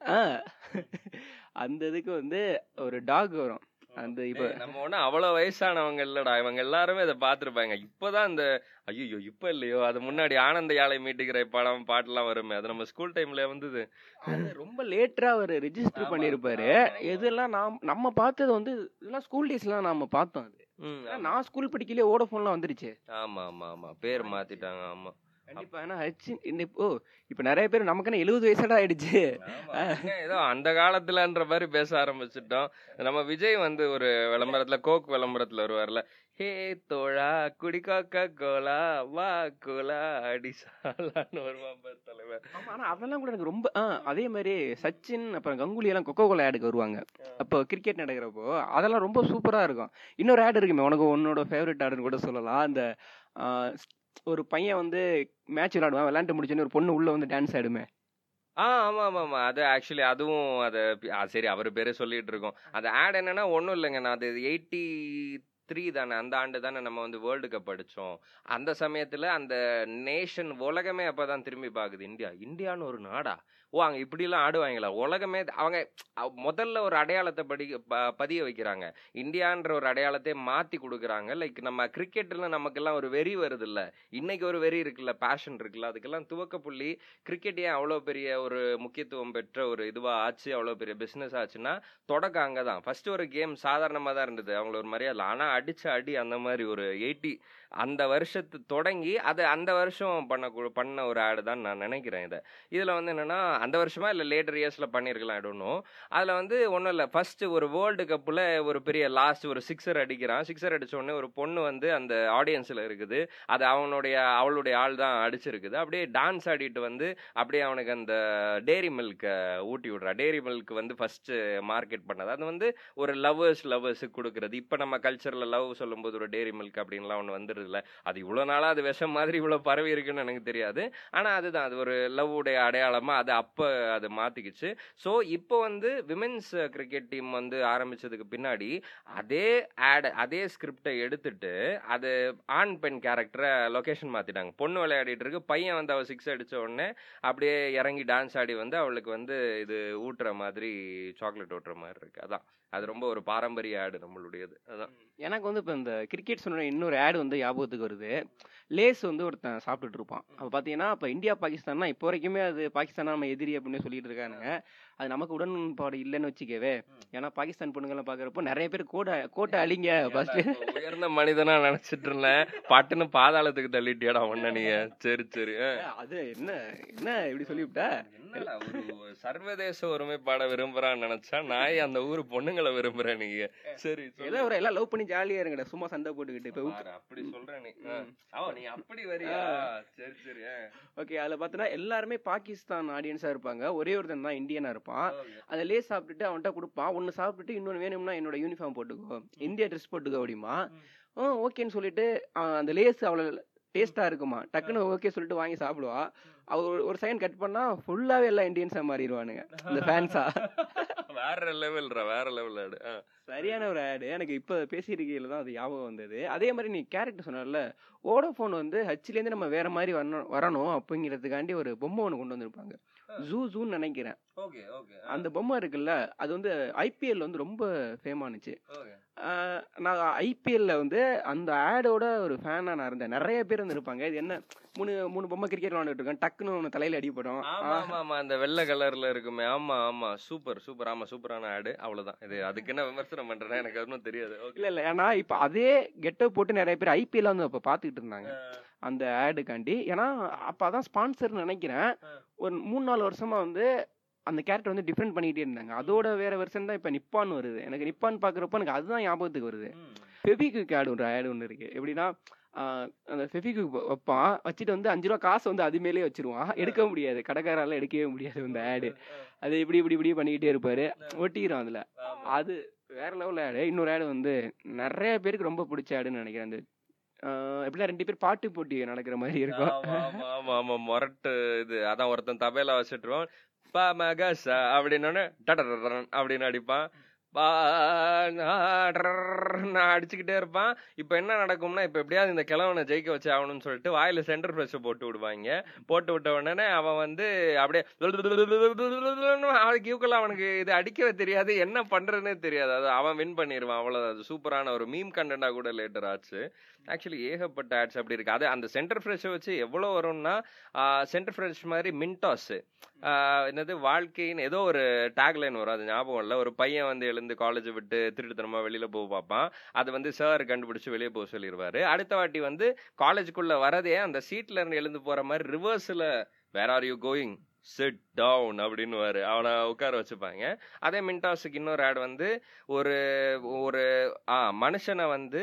அந்த இதுக்கு வந்து ஒரு டாக் வரும். அந்த இப்ப
நம்ம ஒண்ணும் அவ்வளவு வயசானவங்க இல்லடா. இவங்க எல்லாருமே இதை பாத்துருப்பாங்க இப்பதான் இந்த ஐயோ இப்ப இல்லையோ அது முன்னாடி ஆனந்த யாழை மீட்டுகிற படம் பாட்டுலாம் வருமே. அது நம்ம ஸ்கூல் டைம்ல வந்தது.
அது ரொம்ப லேட்டரா அவர் ரெஜிஸ்டர் பண்ணிருப்பாரு. இதெல்லாம் நாம் நம்ம பார்த்தது வந்து இதெல்லாம் ஸ்கூல் டேஸ்லாம் நாம பார்த்தோம் அது. நான் ஸ்கூல் படிக்கலையே ஓடோஃபோன்லாம் வந்துருச்சு.
ஆமா ஆமா ஆமா. பேர் மாத்திட்டாங்க ஆமா.
கண்டிப்பா. ஏன்னா இப்போ இப்ப நிறைய பேர் நமக்கு எழுபது வயசடா ஆயிடுச்சு.
ஏதோ அந்த காலத்துலன்ற மாதிரி பேச ஆரம்பிச்சிட்டோம். நம்ம விஜய் வந்து ஒரு விளம்பரத்துல கோக் விளம்பரத்துல வருவார்ல. ஹே தோழா குடி கோக்கா கோலா வா கோலா அடி சாலான்னு வருவான் பாரு தலைவர்.
ஆனா அதெல்லாம் கூட எனக்கு ரொம்ப அதே மாதிரி சச்சின் அப்புறம் கங்குலி எல்லாம் கொக்கோ கோலா ஆடுக்கு வருவாங்க. அப்போ கிரிக்கெட் நடக்கிறப்போ அதெல்லாம் ரொம்ப சூப்பரா இருக்கும். இன்னொரு ஆடு இருக்குமே உனக்கு உன்னோட ஃபேவரட் ஆடுன்னு கூட சொல்லலாம். அந்த ஒரு பையன் வந்து மேட்ச் விளையாடுவான் விளையாண்டு முடிச்சோன்னு ஒரு பொண்ணு உள்ள வந்து டான்ஸ் ஆடுமே.
ஆ ஆமா ஆமா ஆமாம் அது ஆக்சுவலி அதுவும் அது சரி அவர் பேரே சொல்லிட்டு இருக்கோம். அது ஆட் என்னன்னா ஒன்றும் இல்லைங்க. நான் அது எயிட்டி த்ரீ தானே அந்த ஆண்டு தானே நம்ம வந்து வேர்ல்டு கப் அடித்தோம் அந்த சமயத்தில் அந்த நேஷன் உலகமே அப்போ தான் திரும்பி பார்க்குது இந்தியா இந்தியான்னு ஒரு நாடா. ஓ அங்கே இப்படிலாம் ஆடுவாங்களா? உலகமே அவங்க முதல்ல ஒரு அடையாளத்தை படி ப- பதிய வைக்கிறாங்க. இந்தியான்ற ஒரு அடையாளத்தை மாற்றி கொடுக்குறாங்க. லைக் நம்ம கிரிக்கெட்டில் நமக்கெல்லாம் ஒரு வெறி வருது இல்லை இன்னைக்கு ஒரு வெறி இருக்குல்ல பேஷன் இருக்குல்ல. அதுக்கெல்லாம் துவக்க புள்ளி கிரிக்கெட் ஏன் அவ்வளோ பெரிய ஒரு முக்கியத்துவம் பெற்ற ஒரு இதுவாக ஆச்சு அவ்வளோ பெரிய பிஸ்னஸ் ஆச்சுன்னா தொடக்கம் அங்கே தான். ஃபஸ்ட்டு ஒரு கேம் சாதாரணமாக தான் இருந்தது. அவங்கள ஒரு மரியாதை ஆனால் அடித்த அடி அந்த மாதிரி ஒரு எயிட்டி அந்த வருஷத்து தொடங்கி அது அந்த வருஷம் பண்ண பண்ண ஒரு ஆடு தான் நான் நினைக்கிறேன் இதை. இதில் வந்து என்னன்னா அந்த வருஷமா இல்லை லேட்டர் இயர்ஸில் பண்ணியிருக்கலாம் இடம்னு அதில் வந்து ஒன்றும் இல்லை. ஃபர்ஸ்ட் ஒரு வேர்ல்டு கப்பில் ஒரு பெரிய லாஸ்ட் ஒரு சிக்ஸர் அடிக்கிறான். சிக்ஸர் அடித்தோடனே ஒரு பொண்ணு வந்து அந்த ஆடியன்ஸில் இருக்குது. அது அவனுடைய அவளுடைய ஆள் தான் அடிச்சிருக்குது. அப்படியே டான்ஸ் ஆடிட்டு வந்து அப்படியே அவனுக்கு அந்த டேரி மில்கை ஊட்டி விடுறா. டேரி மில்க் வந்து ஃபர்ஸ்ட் மார்க்கெட் பண்ணது. அது வந்து ஒரு லவ்வர்ஸ் லவ்வர்ஸுக்கு கொடுக்குறது. இப்போ நம்ம கல்ச்சரில் லவ் சொல்லும்போது ஒரு டேரி மில்க் அப்படின்லாம் ஒன்று வந்துடுதுல அது இவ்வளோ நாளாக அது விஷம் மாதிரி இவ்வளோ பரவி இருக்குன்னு எனக்கு தெரியாது. ஆனால் அதுதான் அது ஒரு லவ்வுடைய அடையாளமாக அது அப்போ அது மாற்றிக்கிச்சு ஸோ இப்போ வந்து விமென்ஸ் கிரிக்கெட் டீம் வந்து ஆரம்பிச்சதுக்கு பின்னாடி அதே ஆட் அதே ஸ்கிரிப்டை எடுத்துட்டு அது ஆண் பெண் கேரக்டரை லொகேஷன் மாற்றிட்டாங்க பொண்ணு விளையாடிட்டு இருக்கு. பையன் வந்து அவள் சிக்ஸ் அடித்த உடனே அப்படியே இறங்கி டான்ஸ் ஆடி வந்து அவளுக்கு வந்து இது ஊட்டுற மாதிரி சாக்லேட் ஊட்டுற மாதிரி இருக்குது அதான். அது ரொம்ப ஒரு பாரம்பரிய ஆடு நம்மளுடையது. அதான்.
எனக்கு வந்து இப்போ இந்த கிரிக்கெட் சொன்ன இன்னொரு ஆடு வந்து ஞாபகத்துக்கு வருது. லேஸ் வந்து ஒருத்தன் சாப்பிட்டுட்டு இருப்பான். அப்போ பார்த்தீங்கன்னா இப்போ இந்தியா பாகிஸ்தான்னா இப்போ வரைக்குமே அது பாகிஸ்தானா நம்ம எதிரி அப்படின்னு சொல்லிட்டு இருக்கானுங்க. அது நமக்கு உடன்பாடு இல்லைன்னு வச்சுக்கவே ஏன்னா பாகிஸ்தான் பொண்ணுங்கெல்லாம் பார்க்குறப்போ நிறைய பேர் கோட்டை கோட்டை அழிங்க ஃபர்ஸ்ட்
உயர்ந்த மனிதனா நினைச்சிட்டு இருந்தேன். பட்டுன்னு பாதாளத்துக்கு தள்ளிட்டியாடா ஒன்ன நீ சரி. சரி.
அது என்ன என்ன இப்படி சொல்லிவிட்ட?
ஒரு சர்வதேச ஒருமைப்பாட விரும்புறான்னு நினைச்சா நாய் அந்த ஊர் பொண்ணுங்களை விரும்புறேன் நீங்க சரி.
ஏதோ ஒரு எல்லாம் லவ் பண்ணி ஜாலியா இருங்கடா சும்மா சண்டை போட்டுக்கிட்டு இப்போ
அப்படி சொல்ற நீ. நீ அப்படி வரியா? சரி சரி.
ஓகே அதில் பார்த்தோன்னா எல்லாருமே பாகிஸ்தான் ஆடியன்ஸாக இருப்பாங்க. ஒரே ஒருத்தன் தான் இந்தியனாக இருப்பான்.
Okay.
அதை லேஸ் சாப்பிட்டுட்டு அவன்கிட்ட கொடுப்பான். ஒன்று சாப்பிட்டுட்டு இன்னொன்று வேணும்னா என்னோட யூனிஃபார்ம் போட்டுக்கோ. இந்தியா ட்ரெஸ் போட்டுக்கோ அப்படிமா. ஓகேன்னு சொல்லிட்டு அந்த லேஸ் அவ்வளோ டேஸ்ட்டாக இருக்குமா. டக்குன்னு ஓகே சொல்லிட்டு வாங்கி சாப்பிடுவா. அவ ஒரு- செகண்ட் கட் பண்ணா ஃபுல்லாவே எல்லாம் இந்தியன்ஸாக மாறிடுவானுங்க. இந்த ஃபேன்ஸா
வேற லெவல்ரா வேற லெவல் ஆடு.
சரியான ஒரு ஆடு எனக்கு இப்போ பேசியிருக்கையில தான் அது ஞாபகம் வந்தது. அதே மாதிரி நீ கேரக்டர் சொன்னல ஓடோஃபோன் வந்து ஹச்லேருந்து நம்ம வேற மாதிரி வரணும் வரணும் அப்படிங்கிறதுக்காண்டி ஒரு பொம்மை ஒன்று கொண்டு வந்திருப்பாங்க. ஜூ ஜூன்னு நினைக்கிறேன். அந்த பொம்மை இருக்குல்ல அது வந்து ஐபிஎல் வந்து ரொம்ப ஃபேமானுச்சு நான் ஐபிஎல்ல வந்து அந்த ஆடோட ஒரு ஃபேனா நான் இருந்தேன். நிறைய பேர் வந்து இருப்பாங்க. இது என்ன? மூணு மூணு பொம்மை கிரிக்கெட் விளாண்டுட்டு இருக்கேன். டக்குன்னு ஒன்று தலையில அடிபடும்.
ஆமா ஆமா அந்த வெள்ளை கலர்ல இருக்குமே. ஆமா ஆமா. சூப்பர் சூப்பர் ஆமா சூப்பரான ஆடு அவ்வளவுதான். இது அதுக்கு என்ன விமர்சனம் பண்றேன்னா எனக்கு ஒன்றும் தெரியாது.
இல்ல இல்ல. ஏன்னா இப்ப அதே கெட்டப் போட்டு நிறைய பேர் ஐபிஎல் வந்து அப்ப பாத்துக்கிட்டு இருந்தாங்க. அந்த ஆடுக்காண்டி ஏன்னா அப்ப அதான் ஸ்பான்சர் நினைக்கிறேன். ஒரு மூணு நாலு வருஷமா வந்து அந்த கேரக்டர் வந்து டிஃப்ரெண்ட் பண்ணிக்கிட்டே இருந்தாங்க. அதோட வேற வெர்ஷன் தான் இப்ப நிப்பான் வருது. எனக்கு நிப்பான் பாக்குறப்ப எனக்கு அதுதான் ஞாபகத்துக்கு வருது. ஃபெபிக்விக் ஆடு ஒரு ஆடு ஒன்று இருக்கு. எப்படின்னா அந்த ஃபெபிக்விக் வைப்பான். வச்சுட்டு வந்து அஞ்சு ரூபா காசு வந்து அது மேலே வச்சிருவான். எடுக்க முடியாது. கடைக்காரால எடுக்கவே முடியாது இந்த ஆடு அது இப்படி இப்படி இப்படி பண்ணிக்கிட்டே இருப்பாரு. ஒட்டிக்கிறோம் அதுல. அது வேற லெவல் ஆடு இன்னொரு ஆடு வந்து நிறைய பேருக்கு ரொம்ப பிடிச்ச ஆடுன்னு நினைக்கிறேன். அந்த எப்படின்னா ரெண்டு பேர் பாட்டு போட்டி நடக்கிற மாதிரி இருக்கும்.
ஆமா ஆமா ஆமா மொரட்டு இது. அதான் ஒருத்தன் தபேலா வச்சுட்டுருவான். பா மகசா அப்படின்னு அப்படின்னு அடிப்பான் நான் அடிச்சுக்கிட்டே இருப்பான் இப்போ என்ன நடக்கும்னா இப்போ எப்படியாவது இந்த கிழவனை ஜெயிக்க வச்சு ஆகணும்னு சொல்லிட்டு வாயில் சென்டர் ஃப்ரெஷ் போட்டு விடுவாங்க போட்டு விட்ட உடனே அவன் வந்து அப்படியே அவனுக்கு ஈக்குவலா அவனுக்கு இது அடிக்கவே தெரியாது என்ன பண்ணுறதுனே தெரியாது அது அவன் வின் பண்ணிடுவான் அவ்வளோதான் அது சூப்பரான ஒரு மீம் கண்டென்ட்டா கூட லேட்டர் ஆச்சு ஆக்சுவலி ஏகப்பட்ட ஆட்ஸ் அப்படி இருக்கு அது அந்த சென்டர் ஃப்ரெஷ்ஷை வச்சு எவ்வளோ வரும்னா சென்டர் ஃப்ரெஷ் மாதிரி மின்டாஸ் என்னது வாழ்க்கையின் ஏதோ ஒரு டேக்லைன் வரும் அது ஞாபகம் இல்லை ஒரு பையன் வந்து எழுந்து காலேஜ் விட்டு திருட்டுத்தனமாக வெளியில் போக பார்ப்பான். அதை வந்து சார் கண்டுபிடிச்சி வெளியே போக சொல்லிடுவார். அடுத்த வாட்டி வந்து காலேஜுக்குள்ளே வரதே அந்த சீட்ல இருந்து எழுந்து போகிற மாதிரி ரிவர்ஸில் where are you going sit down அப்படின்னு அவனை உட்கார வச்சுப்பாங்க. அதே மின்டாஸுக்கு இன்னொரு ஆட் வந்து ஒரு ஒரு ஆ மனுஷனை வந்து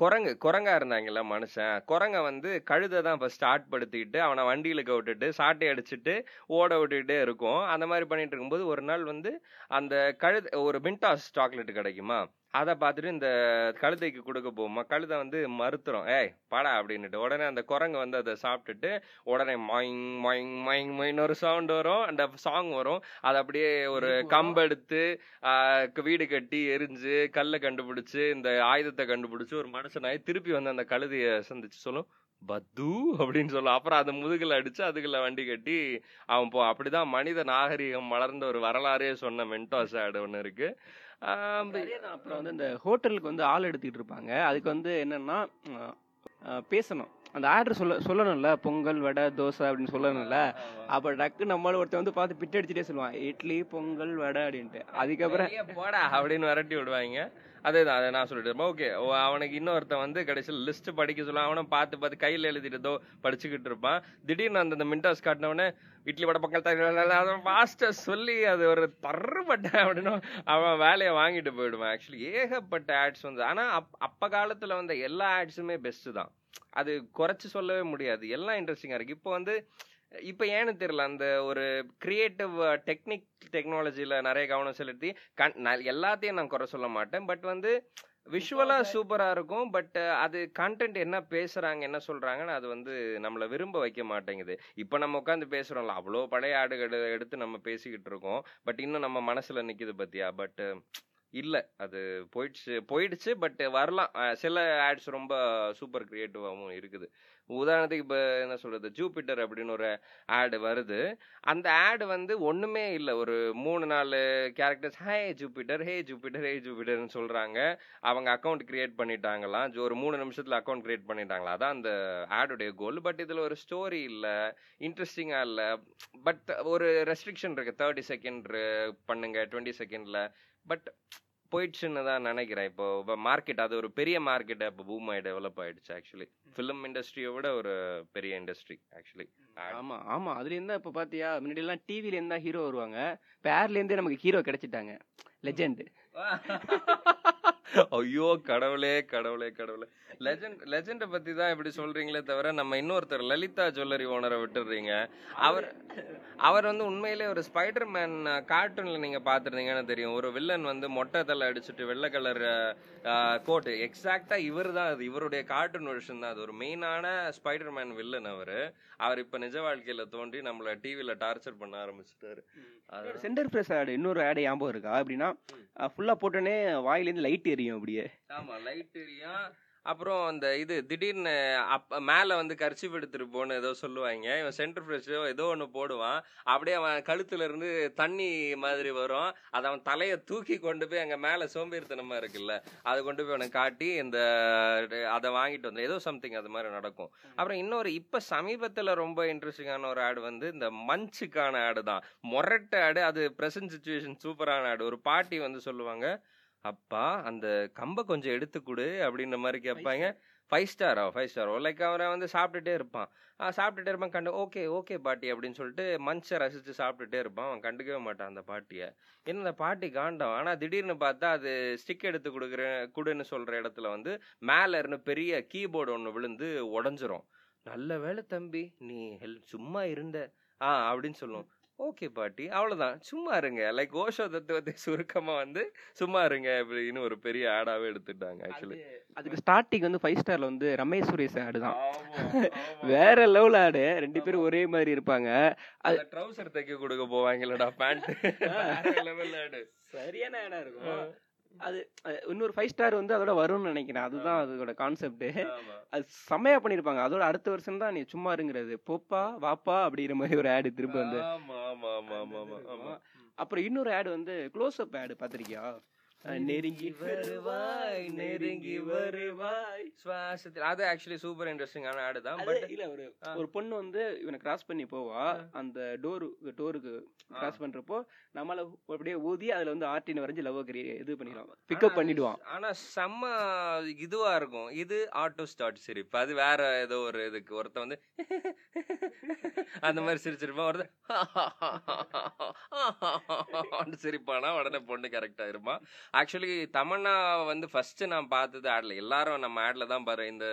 குரங்கு குரங்கா இருந்தாங்கல்ல மனுஷன். குரங்க வந்து கழுதை தான் ஸ்டார்ட் படுத்திட்டு அவனை வண்டியில விட்டுட்டு சாட்டை அடிச்சுட்டு ஓட விட்டுக்கிட்டே இருக்கும். அந்த மாதிரி பண்ணிட்டு இருக்கும்போது ஒரு நாள் வந்து அந்த கழுத ஒரு மின்டாஸ் சாக்லேட் கிடைக்குமா? அதை பார்த்துட்டு இந்த கழுதைக்கு கொடுக்க போகுமா கழுதை வந்து மறுத்துறோம் ஏய் பாடா அப்படின்னுட்டு. உடனே அந்த குரங்கு வந்து அதை சாப்பிட்டுட்டு உடனே மாயிங் மாயிங் மாயிங் மாயின்னு ஒரு சவுண்ட் வரும். அந்த சாங் வரும். அதை அப்படியே ஒரு கம்பெடுத்து வீடு கட்டி எரிஞ்சு கல்லை கண்டுபிடிச்சு இந்த ஆயுதத்தை கண்டுபிடிச்சு ஒரு மனுஷனாய் திருப்பி வந்து அந்த கழுதைய சந்திச்சு சொல்லும் பத்து அப்படின்னு சொல்லும். அப்புறம் அதை முதுகுல அடிச்சு அதுக்குள்ள வண்டி கட்டி அவன் போ அப்படிதான் மனித நாகரிகம் வளர்ந்த ஒரு வரலாறே சொன்ன மென்டோஸ் ஆடு ஒன்று இருக்கு. ஆஹ்
அதேதான். அப்புறம் வந்து இந்த ஹோட்டலுக்கு வந்து ஆள் எடுத்துக்கிட்டு இருப்பாங்க. அதுக்கு வந்து என்னன்னா பேசணும். அந்த ஆர்டர் சொல்ல சொல்லணும்ல பொங்கல் வடை தோசை அப்படின்னு சொல்லணும்ல. அப்ப டக்கு நம்மள ஒருத்தன் வந்து பார்த்து பிட்டு அடிச்சுட்டே சொல்லுவான் இட்லி பொங்கல் வடை அப்படின்ட்டு. அதுக்கப்புறம்
போடா அப்படின்னு விரட்டி விடுவாங்க. அதேதான் அதை நான் சொல்லிட்டு ஓகே அவனுக்கு இன்னொருத்தன் வந்து கடைசியில் லிஸ்ட் படிக்க சொல்லுவான் அவனும் பார்த்து பார்த்து கையில் எழுதிட்டு படிச்சுக்கிட்டு இருப்பான். திடீர்னு அந்த மின்டாஸ் காட்டினவனே இட்லி வடை பக்கத்தில் ஃபாஸ்ட்டாக சொல்லி அது ஒரு தர்றப்பட்ட அப்படின்னு அவன் வேலையை வாங்கிட்டு போயிடுவான். ஆக்சுவலி ஏகப்பட்ட ஆட்ஸ் வந்து ஆனால் அப் அப்போ காலத்தில் வந்த எல்லா ஆட்ஸுமே பெஸ்ட்டு தான். அது குறைச்சி சொல்லவே முடியாது. எல்லாம் இன்ட்ரெஸ்டிங்காக இருக்குது இப்போ வந்து இப்போ ஏன்னு தெரியல அந்த ஒரு கிரியேட்டிவ் டெக்னிக் டெக்னாலஜியில் நிறைய கவனம் செலுத்தி கண் எல்லாத்தையும் நான் குறை சொல்ல மாட்டேன். பட் வந்து விஷுவலா சூப்பரா இருக்கும் பட் அது கண்டென்ட் என்ன பேசுறாங்க என்ன சொல்றாங்கன்னு அது வந்து நம்மள விரும்ப வைக்க மாட்டேங்குது. இப்போ நம்ம உட்காந்து பேசுறோம்ல அவ்வளோ பழைய ஆடுகளை எடுத்து நம்ம பேசிக்கிட்டு இருக்கோம் பட் இன்னும் நம்ம மனசுல நிக்குது பத்தியா? பட் இல்ல அது போயிடுச்சு போயிடுச்சு பட் வரலாம். சில ஆட்ஸ் ரொம்ப சூப்பர் கிரியேட்டிவாகவும் இருக்குது. உதாரணத்துக்கு இப்போ என்ன சொல்கிறது ஜூபிட்டர் அப்படின்னு ஒரு ஆடு வருது. அந்த ஆடு வந்து ஒன்றுமே இல்லை. ஒரு மூணு நாலு characters hey Jupiter hey Jupiter hey ஜூபிட்டர்னு சொல்கிறாங்க அவங்க அக்கௌண்ட் கிரியேட் பண்ணிட்டாங்களாம். ஜோ- ஒரு மூணு நிமிஷத்தில் அக்கௌண்ட் கிரியேட் பண்ணிட்டாங்களா அதான் அந்த ஆடுடைய கோல் பட் இதில் ஒரு ஸ்டோரி இல்லை. இன்ட்ரெஸ்டிங்காக இல்லை. பட் ஒரு ரெஸ்ட்ரிக்ஷன் இருக்குது தேர்ட்டி செகண்ட் பண்ணுங்க டுவெண்ட்டி செகண்டில் பட் போயிடுச்சுன்னு தான் நினைக்கிறேன். இப்போ மார்க்கெட் அது ஒரு பெரிய மார்க்கெட் இப்போ பூமாய் டெவலப் ஆகிடுச்சு ஆக்சுவலி ஃபிலிம் இண்டஸ்ட்ரியை விட ஒரு பெரிய இண்டஸ்ட்ரி ஆக்சுவலி
ஆமா ஆமா. அதுல இருந்தா இப்ப பாத்தியா முன்னாடி எல்லாம் டிவில இருந்தா ஹீரோ வருவாங்க. இப்ப ஏர்ல இருந்தே நமக்கு ஹீரோ கிடைச்சிட்டாங்க. லெஜெண்ட்
ஐயோ கடவுளே கடவுளே கடவுளே. லெஜெண்ட் லெஜெண்டை பத்தி தான் இப்படி சொல்றீங்களே தவிர நம்ம இன்னொருத்தர் லலிதா ஜுவல்லரி ஓனரை விட்டுடுறீங்க அவர் அவர் வந்து உண்மையிலே ஒரு ஸ்பைடர் மேன் கார்ட்டூன்ல நீங்க பாத்துருந்தீங்கன்னு தெரியும். ஒரு வில்லன் வந்து மொட்டை தலை அடிச்சுட்டு வெள்ளை கலர் கோட் எக்ஸாக்டா இவர் தான் அது. இவருடைய கார்ட்டூன் வெர்ஷன் தான் அது. ஒரு மெயினான ஸ்பைடர் மேன் வில்லன் அவர். அவர் இப்ப நிஜ வாழ்க்கையில தோண்டி நம்மள டிவில டார்ச்சர் பண்ண ஆரம்பிச்சிட்டாரு.
சென்டர் பிரஸ் ஆடு இன்னொரு ஆடு ஞாபகம் இருக்கா? அப்படின்னா ஃபுல்லா போட்டோன்னே வாயிலேருந்து லைட் எரியும் அப்படியே.
ஆமா லைட் எரியும். அப்புறம் அந்த இது திடீர்னு அப்ப மேல வந்து கர்ச்சிப் எடுத்துட்டு போன்னு ஏதோ சொல்லுவாங்க. இவன் சென்டர் ஃப்ரெஷோ ஏதோ ஒன்று போடுவான். அப்படியே அவன் கழுத்துல இருந்து தண்ணி மாதிரி வரும். அதை அவன் தலையை தூக்கி கொண்டு போய் அங்கே மேலே சோம்பேறித்தனமா இருக்குல்ல அதை கொண்டு போய் அவனை காட்டி இந்த அதை வாங்கிட்டு வந்து ஏதோ சம்திங் அது மாதிரி நடக்கும். அப்புறம் இன்னொரு இப்போ சமீபத்தில் ரொம்ப இன்ட்ரெஸ்டிங்கான ஒரு ஆடு வந்து இந்த மஞ்சுக்கான ஆடு தான் மொரட்ட ஆடு அது ப்ரெசன்ட் சுச்சுவேஷன் சூப்பரான ஆடு. ஒரு பாட்டி வந்து சொல்லுவாங்க அப்பா அந்த கம்பை கொஞ்சம் எடுத்து கொடு அப்படின்ற மாதிரி கேட்பாங்க. ஃபைவ் ஸ்டாரா ஃபைவ் ஸ்டாரோ லைக் அவரை வந்து சாப்பிட்டுட்டே இருப்பான். சாப்பிட்டுட்டே இருப்பான் கண்டு ஓகே ஓகே பாட்டி அப்படின்னு சொல்லிட்டு மனுஷை ரசிச்சு சாப்பிட்டுட்டே இருப்பான். அவன் கண்டுக்கவே மாட்டான் அந்த பாட்டியை. என்ன அந்த பாட்டி காண்டம். ஆனால் திடீர்னு பார்த்தா அது ஸ்டிக் எடுத்து கொடுக்குறேன் குடுன்னு சொல்கிற இடத்துல வந்து மேலே இருந்து பெரிய கீபோர்டு ஒன்று விழுந்து உடஞ்சிரும். நல்ல வேலை தம்பி நீ ஹெல்ப் சும்மா இருந்த. ஆ அப்படின்னு சொல்லுவோம் ஓகே பாட்டி அவ்வளவுதான். சும்மா இருங்க. லைக் ஓஷோ தத்துவத்தை சுருக்கமா வந்து சும்மா இருங்க அப்படின்னு ஒரு பெரிய ஆடாவே எடுத்துட்டாங்க ஆக்சுவலி
அதுக்கு ஸ்டார்டிங் வந்து ஃபைவ் ஸ்டார்ல வந்து ரமேஷ் சுரேஷ் ஆடு தான். வேற லெவல் ஆடு ரெண்டு பேரும் ஒரே மாதிரி இருப்பாங்க.
அது ட்ரவுசர் தைக்க கொடுக்க போவாங்களடா பேண்ட் லெவல் ஆடு
சரியான ஆடா இருக்கும். அது இன்னொரு ஃபைவ் ஸ்டார் வந்து அதோட வரும்னு நினைக்கிறேன். அதுதான் அதோட கான்செப்ட் அது செம்மையா பண்ணிருப்பாங்க. அதோட அடுத்த வருஷம் தான் நீ சும்மா இருங்கிறது. போப்பா வாப்பா அப்படிங்கிற மாதிரி ஒரு ஆடு திரும்ப வந்து
ஆமா ஆமா ஆமா ஆமா ஆமா. ஆமா.
அப்புறம் இன்னொரு ஆடு வந்து க்ளோஸ் அப் ஆடு பாத்திருக்கியா நெருங்கி வருவாய் நெருங்கி வருவாய்.
சுவாசத்தில். அது ஆக்சுவலி சூப்பர் இன்ட்ரெஸ்டிங்கான ஆடு தான் பட்
இல்ல ஒரு ஒரு பொண்ணு வந்து இவனை கிராஸ் பண்ணி போவா. அந்த டோரு டோருக்கு கிராஸ் பண்றப்போ நம்மள அப்படியே ஊதி அதுல வந்து ஆர்டின் வரைஞ்சு லவ் இது பண்ணிடலாம் பிக்கப் பண்ணிடுவான்.
ஆனா செம்ம இதுவா இருக்கும். இது ஆட்டோ ஸ்டார்ட் சிரிப்பு அது வேற ஏதோ ஒரு இதுக்கு ஒருத்த வந்து அந்த மாதிரி சிரிச்சிருப்பான். ஒருத்தன் சிரிப்பானா உடனே பொண்ணு கரெக்டா இருப்பான் ஆக்சுவலி தமன்னா வந்து ஃபர்ஸ்ட் நான் பார்த்தது ஆட்ல எல்லாரும் நம்ம ஆட்ல தான் பாரு இந்த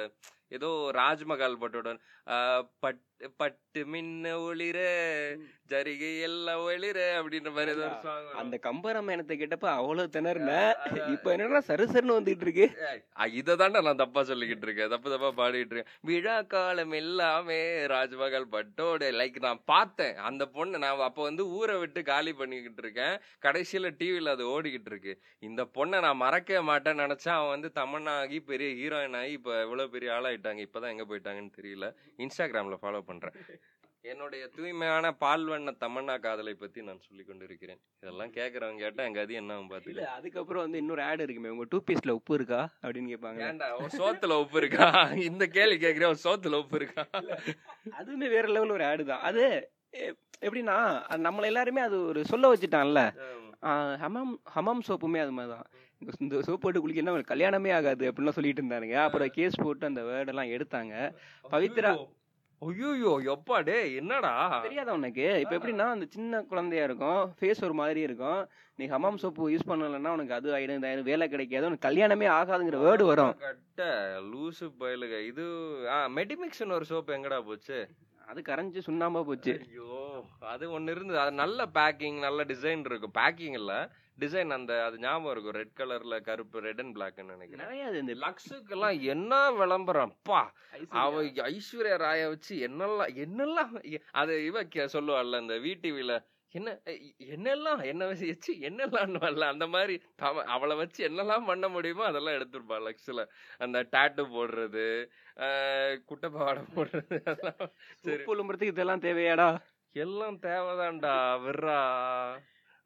ஏதோ ராஜ்மகால் பட்டோட ஆஹ், பட்டு பட்டு மின்ன ஒளிர ஜரிகை எல்லாம் ஒளிர அப்படின்ற மாதிரி ஏதோ வரும்.
அந்த கம்பராமாயணத்தை கேட்டப்ப அவ்வளவு திணறுன. இப்ப என்னன்னா சரு சருன்னு வந்துட்டு இருக்கு?
இதை தாண்டா நான் தப்பா சொல்லிக்கிட்டு இருக்கேன். தப்பு தப்பா பாடிட்டு இருக்கேன். விழா காலம் எல்லாமே ராஜ்மகால் பட்டோட லைக் நான் பார்த்தேன். அந்த பொண்ணு நான் அப்ப வந்து ஊரை விட்டு காலி பண்ணிக்கிட்டு இருக்கேன். கடைசியில டிவில அது ஓடிக்கிட்டு இருக்கு. இந்த பொண்ணை நான் மறக்கவே மாட்டேன்னு நினைச்சா அவன் வந்து தமன்னா ஆகி பெரிய ஹீரோயின் ஆகி இப்ப எவ்வளவு பெரிய ஆளாயிட்டாங்க இப்பதான் எங்க போயிட்டாங்கன்னு தெரியல. இன்ஸ்டாகிராம்ல ஃபாலோ பண்றேன். என்னுடைய தூய்மையான பால்வண்ண தமன்னா காதலை பத்தி நான் சொல்லி கொண்டிருக்கிறேன். இதெல்லாம் கேக்குறவங்க கேட்டா எங்க அது என்ன பாத்துக்க.
அதுக்கப்புறம் வந்து இன்னொரு ஆட் இருக்குமே உங்க டூ பீஸ்ல உப்பு இருக்கா அப்படின்னு கேட்பாங்க
ஏன்டா ஒரு சோத்துல உப்பு இருக்கா? இந்த கேள்வி கேக்குறேன் ஒரு சோத்துல உப்பு இருக்கா?
அதுவுமே வேற லெவல் ஒரு ஆடு தான். அது எப்படின்னா நம்மள எல்லாருமே அது ஒரு சொல்ல வச்சுட்டான்ல. ஹமாம் ஹமாம் சோப்புமே அது மாதிரி தான் இந்த சோப் போட்டு அவனுக்கு கல்யாணமே ஆகாது அப்படின்லாம் சொல்லிட்டு இருந்தானுங்க. அப்புறம் கேஸ் போட்டு அந்த வேர்டெல்லாம் எடுத்தாங்க. பவித்ரா
ஐயோ எப்பா டே என்னடா?
தெரியாதா உனக்கு? இப்ப எப்படின்னா அந்த சின்ன குழந்தையா இருக்கும் ஃபேஸ் ஒரு மாதிரி இருக்கும். நீ ஹமாம் சோப்பு யூஸ் பண்ணலன்னா உனக்கு அது ஆயிடும் இது ஆயிடும் வேலை கிடைக்காது உனக்கு கல்யாணமே ஆகாதுங்கிற வேர்டு வரும்.
கட்ட லூசு பயலுக இது ஆ மெடிமிக்ஸ்னு ஒரு சோப் எங்கடா போச்சு?
அது கரைஞ்சு சுண்ணாம்பா போச்சு.
ஐயோ அது ஒன்னு இருந்தது. அது நல்ல பேக்கிங் நல்ல டிசைன் இருக்கும் பேக்கிங் இல்ல. டிசைன் அந்த அது ஞாபகம் இருக்கும். ரெட் கலர்ல கருப்பு ரெட் அண்ட் பிளாக்னு நினைக்கிறேன்.
நிறைய இந்த
லக்ஸுக்கெல்லாம் என்ன விளம்பரம்? பா அவ ஐஸ்வர்யா ராய வச்சு என்னெல்லாம் என்னெல்லாம் அது இவ சொல்லுவாள்ல இந்த விடிவில என்ன என்னெல்லாம் என்ன வச்சு என்னெல்லாம் அந்த மாதிரி தவ- அவளை வச்சு என்னெல்லாம் பண்ண முடியுமோ அதெல்லாம் எடுத்திருப்பா லக்ஸ்ல அந்த டாட்டு போடுறது ஆஹ் குட்டைப்பாவாடை போடுறது அதெல்லாம். சரி.
சோப்பு விளம்பரத்துக்கு இதெல்லாம் தேவையாடா?
எல்லாம் தேவைதான்டா விட்றா.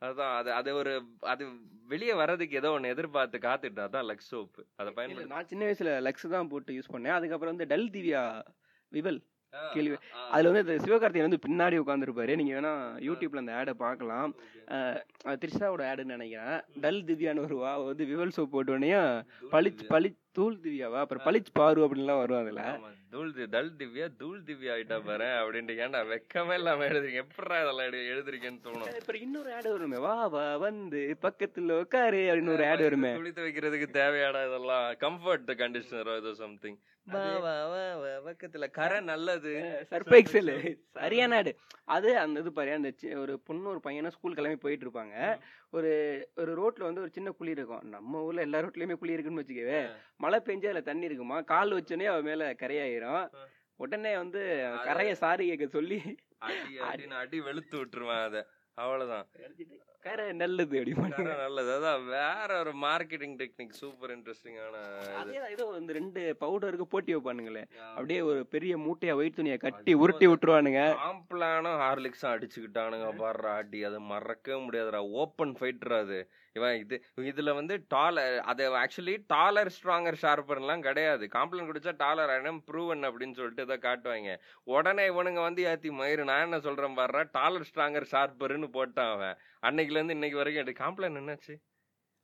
அதான் அது அது ஒரு அது வெளியே வர்றதுக்கு ஏதோ ஒன்னு எதிர்பார்த்து காத்துட்டு அதான் லக்ஸ் சோப்பு. அதை பயன்படுத்தி
நான் சின்ன வயசுல லக்ஸ் தான் போட்டு யூஸ் பண்ணேன். அதுக்கப்புறம் வந்து டல் திவ்யா விவல் கேள்வி. அதுல வந்து இந்த சிவகார்த்திகேயன் வந்து பின்னாடி உட்காந்துருப்பாரு நீங்க வேணா யூடியூப்ல அந்த ஆடை பார்க்கலாம். த்ரிஷாவோட ஆடுன்னு நினைக்கிறேன். டல் திவ்யான்னு வருவா வந்து விவல் சோப் போட்ட உடனே பளிச் பளிச் தூள் திவ்யாவா? அப்புறம் பளிச் பாரு அப்படின்லாம்
ஆமா, தூள் தி- டல் திவ்யா தூள் திவ்யா ஆயிட்டா பாரு அப்படின்ட்டு ஏன்டா வெக்கமே இல்லாம எழுதுறீங்க? எப்படா இதெல்லாம் எழு- எழுதுறீங்கன்னு தோணும்.
அப்புறம் இன்னொரு ஆடு வருமே. வா வா வந்து பக்கத்துல உட்காரு அப்படின்னு ஒரு ஆடு வருமே.
துணி துவைக்கிறதுக்கு தேவையாடா இதெல்லாம்? கம்ஃபர்ட் கண்டிஷனர் ஏதோ சம்திங் பக்கத்துல. கரை நல்லது.
சர்பெக்சல் சரியான அது அந்த இது பாரு அந்த ஒரு பொண்ணு ஒரு பையனும் ஸ்கூல் கிளம்பி போயிட்டு இருப்பாங்க ஒரு ஒரு ரோட்ல வந்து ஒரு சின்ன குழி இருக்கும். நம்ம ஊர்ல எல்லா ரோட்லயுமே குழி இருக்குன்னு வச்சுக்கவே மழை பெஞ்சு அதுல தண்ணி இருக்குமா? கால் வச்சோடனே அவ மேல கரையாயிரும். உடனே வந்து கரைய சாரி கேட்க சொல்லி
அடி வெளுத்து விட்டுருவேன் அத. அவ்வளவுதான்.
கரை நல்லது அப்படி
கரை நல்லது. அதான் வேற ஒரு மார்க்கெட்டிங் டெக்னிக் சூப்பர் இன்ட்ரெஸ்டிங்கான
ஏதோ இந்த ரெண்டு பவுடருக்கு போட்டி வைப்பானுங்களே. அப்படியே ஒரு பெரிய மூட்டையா ஒயிட் துணியை கட்டி உருட்டி விட்டுருவானுங்க.
காம்ப்ளானும் ஹார்லிக்ஸும் அடிச்சுக்கிட்டானுங்க. பாடுற அடி அதை மறக்கவே முடியாதுடா. ஓப்பன் ஃபைட்டர் அது. இவன் இது இதுல வந்து டாலர் அது ஆக்சுவலி டாலர் ஸ்ட்ராங்கர் ஷார்ப்பர்லாம் கிடையாது. காம்ப்ளான் குடிச்சா டாலர் ஆயிடும் ப்ரூவன் அப்படின்னு சொல்லிட்டு இதை காட்டுவாங்க. உடனே இவனுங்க வந்து ஏத்தி மயிறு நான் என்ன சொல்றேன் பாடுறா டாலர் ஸ்ட்ராங்கர் ஷார்ப்பர்னு போட்டான் அவன். அன்னைக்குல இருந்து இன்னைக்கு வரைக்கும் எடு காம்ப்ளான் என்னாச்சு?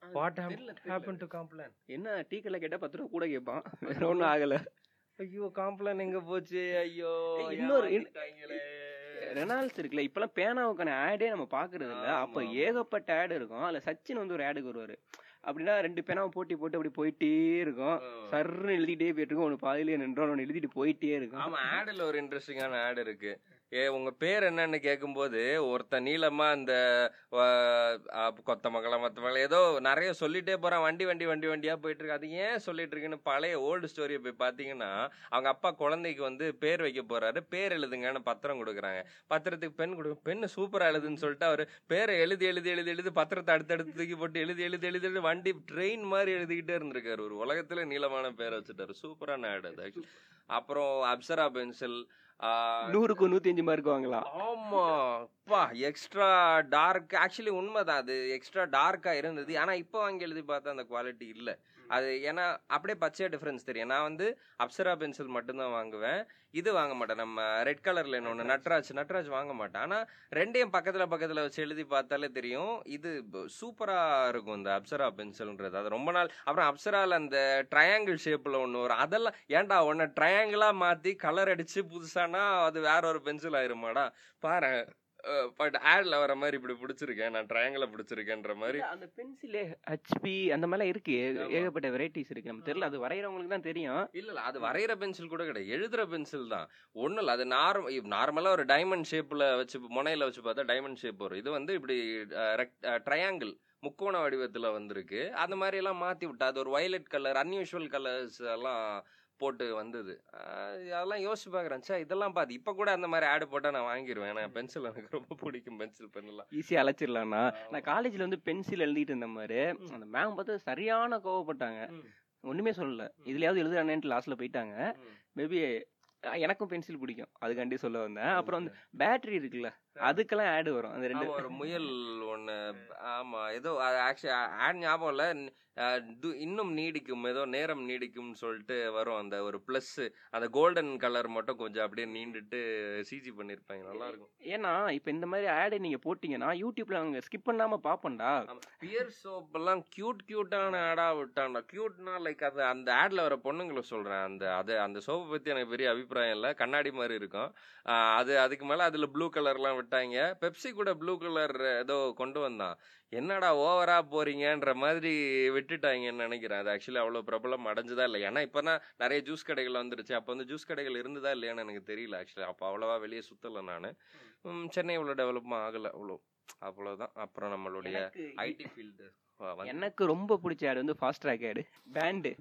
வாட்
தெரியல, தெரியல.
ஹேப்பன் டு காம்ப்ளான்
என்ன டீ கடை கேட்டா பத்து ரூபா கூட கேட்பான். வேற ஒண்ணும் ஆகல.
ஐயோ காம்ப்ளான் எங்க போச்சு? ஐயோ
இன்னொரு-. ரெனால்ட்ஸ் இருக்குல்ல இப்பெல்லாம் பேனாவுக்கான ஆடே நம்ம பாக்குறது இல்ல அப்ப. ஏகப்பட்ட ஆடு இருக்கும். அதுல சச்சின் வந்து ஒரு ஆடுக்கு வருவாரு. அப்படின்னா ரெண்டு பேனாவை போட்டி போட்டு அப்படி போயிட்டே இருக்கும். சர்ன்னு எழுதிட்டே போயிட்டு இருக்கும். ஒன்னு பாதியிலே நின்றோம் ஒன்னு எழுதிட்டு போயிட்டே இருக்கும்.
ஆமா ஆடுல ஒரு இன்ட்ரெஸ்டிங்கான ஆட் இருக்கு. ஏ உங்க பேர் என்னன்னு கேட்கும்போது ஒருத்தன் நீளமா அந்த கொத்த மகள மத்த மகள ஏதோ நிறைய சொல்லிட்டே போறான். வண்டி வண்டி வண்டி வண்டியா போயிட்டு இருக்கு அது ஏன் சொல்லிட்டு இருக்குன்னு பழைய ஓல்டு ஸ்டோரியை போய் பாத்தீங்கன்னா அவங்க அப்பா குழந்தைக்கு வந்து பேர் வைக்க போறாரு. பேர் எழுதுங்கன்னு பத்திரம் கொடுக்குறாங்க. பத்திரத்துக்கு பெண் கொடு பெண்ணு சூப்பரா எழுதுன்னு சொல்லிட்டு அவரு பேரை எழுதி எழுதி எழுதி எழுதி பத்திரத்தை அடுத்தடுத்து தூக்கி போட்டு எழுதி எழுதி எழுதி எழுதி வண்டி ட்ரெயின் மாதிரி எழுதிக்கிட்டே இருந்திருக்காரு. ஒரு உலகத்துல நீளமான பேரை வச்சுட்டாரு. சூப்பரான ஆடு அது. அப்புறம் அப்சரா பென்சில்
நூறுக்கு நூத்தி அஞ்சு மார்க் வாங்கலாம்.
ஆமா. பா எக்ஸ்ட்ரா டார்க் ஆக்சுவலி உண்மைதான் அது எக்ஸ்ட்ரா டார்க்கா இருந்தது. ஆனா இப்போ வாங்கி எழுதி பார்த்தா அந்த குவாலிட்டி இல்ல. அது ஏன்னா அப்படியே பச்சையா டிஃபரன்ஸ் தெரியும். நான் வந்து அப்சரா பென்சில் மட்டும்தான் வாங்குவேன். இது வாங்க மாட்டேன். நம்ம ரெட் கலர்ல இன்னொன்னு நட்ராஜ் நட்ராஜ் வாங்க மாட்டேன். ஆனா ரெண்டையும் பக்கத்துல பக்கத்துல வச்சு எழுதி பார்த்தாலே தெரியும். இது சூப்பரா இருக்கும் இந்த அப்சரா பென்சில்ன்றது அது ரொம்ப நாள் அப்புறம் அப்சரால அந்த ட்ரையாங்கிள் ஷேப்ல ஒண்ணு வரும். அதெல்லாம் ஏன்டா உன்னை ட்ரையாங்கிளா மாத்தி கலர் அடிச்சு புதுசானா அது வேற ஒரு பென்சில் ஆயிருமாடா? பாரு பட் ஆட்ல வர மாதிரி இப்படி பிடிச்சிருக்கேன். நான் ட்ரையாங்கிள பிடிச்சிருக்கேன்ற மாதிரி.
அந்த பென்சிலே ஹெச்பி அந்த மாதிரிலாம் இருக்கு. ஏகப்பட்ட வெரைட்டிஸ் இருக்கு. நம்ம தெரியல அது வரைகிறவங்களுக்கு தான் தெரியும்.
இல்ல இல்ல அது வரைகிற பென்சில் கூட கிடையாது. எழுதுற பென்சில் தான். ஒண்ணும் இல்ல அது நார்மல் நார்மலா ஒரு டைமண்ட் ஷேப்ல வச்சு முனையில வச்சு பார்த்தா டைமண்ட் ஷேப் வரும். இது வந்து இப்படி ட்ரையாங்கிள் முக்கோண வடிவத்துல வந்திருக்கு. அந்த மாதிரி எல்லாம் மாத்தி விட்டா அது ஒரு வயலட் கலர் அன்யூஷுவல் கலர்ஸ் எல்லாம் போட்டு வந்தது. அதெல்லாம் யோசிச்சு பாக்குறேன் சே இதெல்லாம் பார்த்து இப்ப கூட அந்த மாதிரி ஆடு போட்டா நான் வாங்கிடுவேன் ஏன்னா பென்சில் எனக்கு ரொம்ப பிடிக்கும் பென்சில் பென் எல்லாம்.
ஈஸியா அழைச்சிடலாம்னா நான் காலேஜ்ல வந்து பென்சில் எழுதிட்டு இருந்த மாதிரி அந்த மேம் பார்த்து சரியான கோவப்பட்டாங்க.
ம்.
ஒண்ணுமே சொல்லல. இதுலயாவது எழுதுறானேன்ட்டு லாஸ்ட்ல போயிட்டாங்க. மேபி எனக்கும் பென்சில் பிடிக்கும். அதுக்காண்டி சொல்ல வந்தேன். அப்புறம் வந்து பேட்டரி இருக்குல்ல. அதுக்கெல்லாம் ஆடு வரும். அந்த ரெண்டு
ஒரு முயல் ஒண்ணு. ஆமா ஏதோ ஆக்சுவலி ஆட் ஞாபகம் இல்ல. இன்னும் நீடிக்கும். ஏதோ நேரம் நீடிக்கும்னு சொல்லிட்டு வரும். அந்த ஒரு பிளஸ் அந்த கோல்டன் கலர் மட்டும் கொஞ்சம் அப்படியே நீண்டுட்டு சிஜி பண்ணிருப்பாங்க. நல்லா இருக்கும்.
ஏன்னா இப்ப இந்த மாதிரி ஆடு நீங்க போட்டீங்கன்னா யூடியூப்ல அவங்க ஸ்கிப் பண்ணாம பாப்பண்டா
பியர் சோப் எல்லாம் கியூட் கியூட்டான ஆடா விட்டான்டா. கியூட்னா லைக் அது அந்த ஆட்ல வர பொண்ணுங்களை சொல்றேன். அந்த அது அந்த சோப்பை பத்தி எனக்கு பெரிய அபிப்பிராயம் இல்ல. கண்ணாடி மாதிரி இருக்கும். அது அதுக்கு மேல அதுல ப்ளூ கலர்லாம் விட்டாங்க. பெப்சி கூட ப்ளூ கலர் ஏதோ கொண்டு வந்தான். என்னடா ஓவரா போறீங்கன்ற மாதிரி விட்டுட்டாங்கன்னு நினைக்கிறேன். அது ஆக்சுவலி அவ்வளவு பிரபலம் அடைஞ்சதா இல்லை ஏன்னா இப்பதான் நிறைய ஜூஸ் கடைகள் வந்துருச்சு. அப்ப வந்து ஜூஸ் கடைகள் இருந்ததா இல்லையான்னு எனக்கு தெரியல ஆக்சுவலி அப்ப அவ்வளவா வெளியே சுத்தல நானு. சென்னை இவ்வளவு டெவலப்மெண்ட் ஆகல. அவ்வளோ அவ்வளவுதான். அப்புறம் நம்மளுடைய ஐடி ஃபீல்டு
எனக்கு ரொம்ப பிடிச்ச ஆடு வந்து ஃபாஸ்ட் ட்ராக் ஆடு. பேண்டு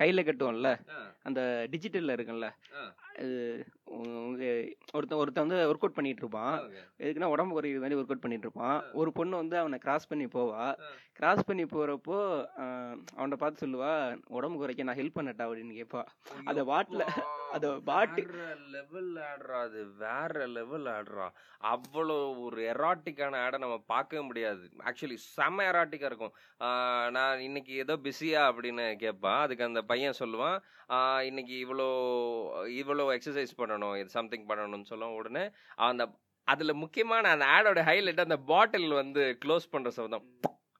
கையில கட்டுவோம்ல. அந்த டிஜிட்டல்ல உங்க ஒருத்தன் ஒருத்தன் வந்து ஒர்க் அவுட் பண்ணிட்டு இருப்பான் எதுக்குன்னா உடம்பு குறையிற மாதிரி ஒர்க் அவுட் பண்ணிட்டு இருப்பான் ஒரு பொண்ணு வந்து அவனை கிராஸ் பண்ணி போவா. கிராஸ் பண்ணி போறப்போ அவனை பார்த்து சொல்லுவா உடம்பு குறைக்க நான் ஹெல்ப் பண்ணட்டா? அப்படின்னு கேட்பா அத பாட்டில அத பாட்டு
லெவல் ஆடுறா அது வேற லெவல் ஆடுறா. அவ்வளோ ஒரு எராட்டிக்கான ஆடை நம்ம பார்க்கவே முடியாது. ஆக்சுவலி செம்ம எராட்டிக்கா இருக்கும். நான் இன்னைக்கு ஏதோ பிஸியா அப்படின்னு கேட்பான் அதுக்கு அந்த பையன் சொல்லுவான் இன்னைக்கு இவ்வளோ இவ்வளோ எக்ஸசைஸ் பண்ணணும் இது சம்திங் பண்ணணும்னு சொல்லுவான் உடனே அந்த அதுல முக்கியமான அந்த ஆடோட ஹைலைட் அந்த பாட்டில் வந்து க்ளோஸ் பண்ற சவுதம்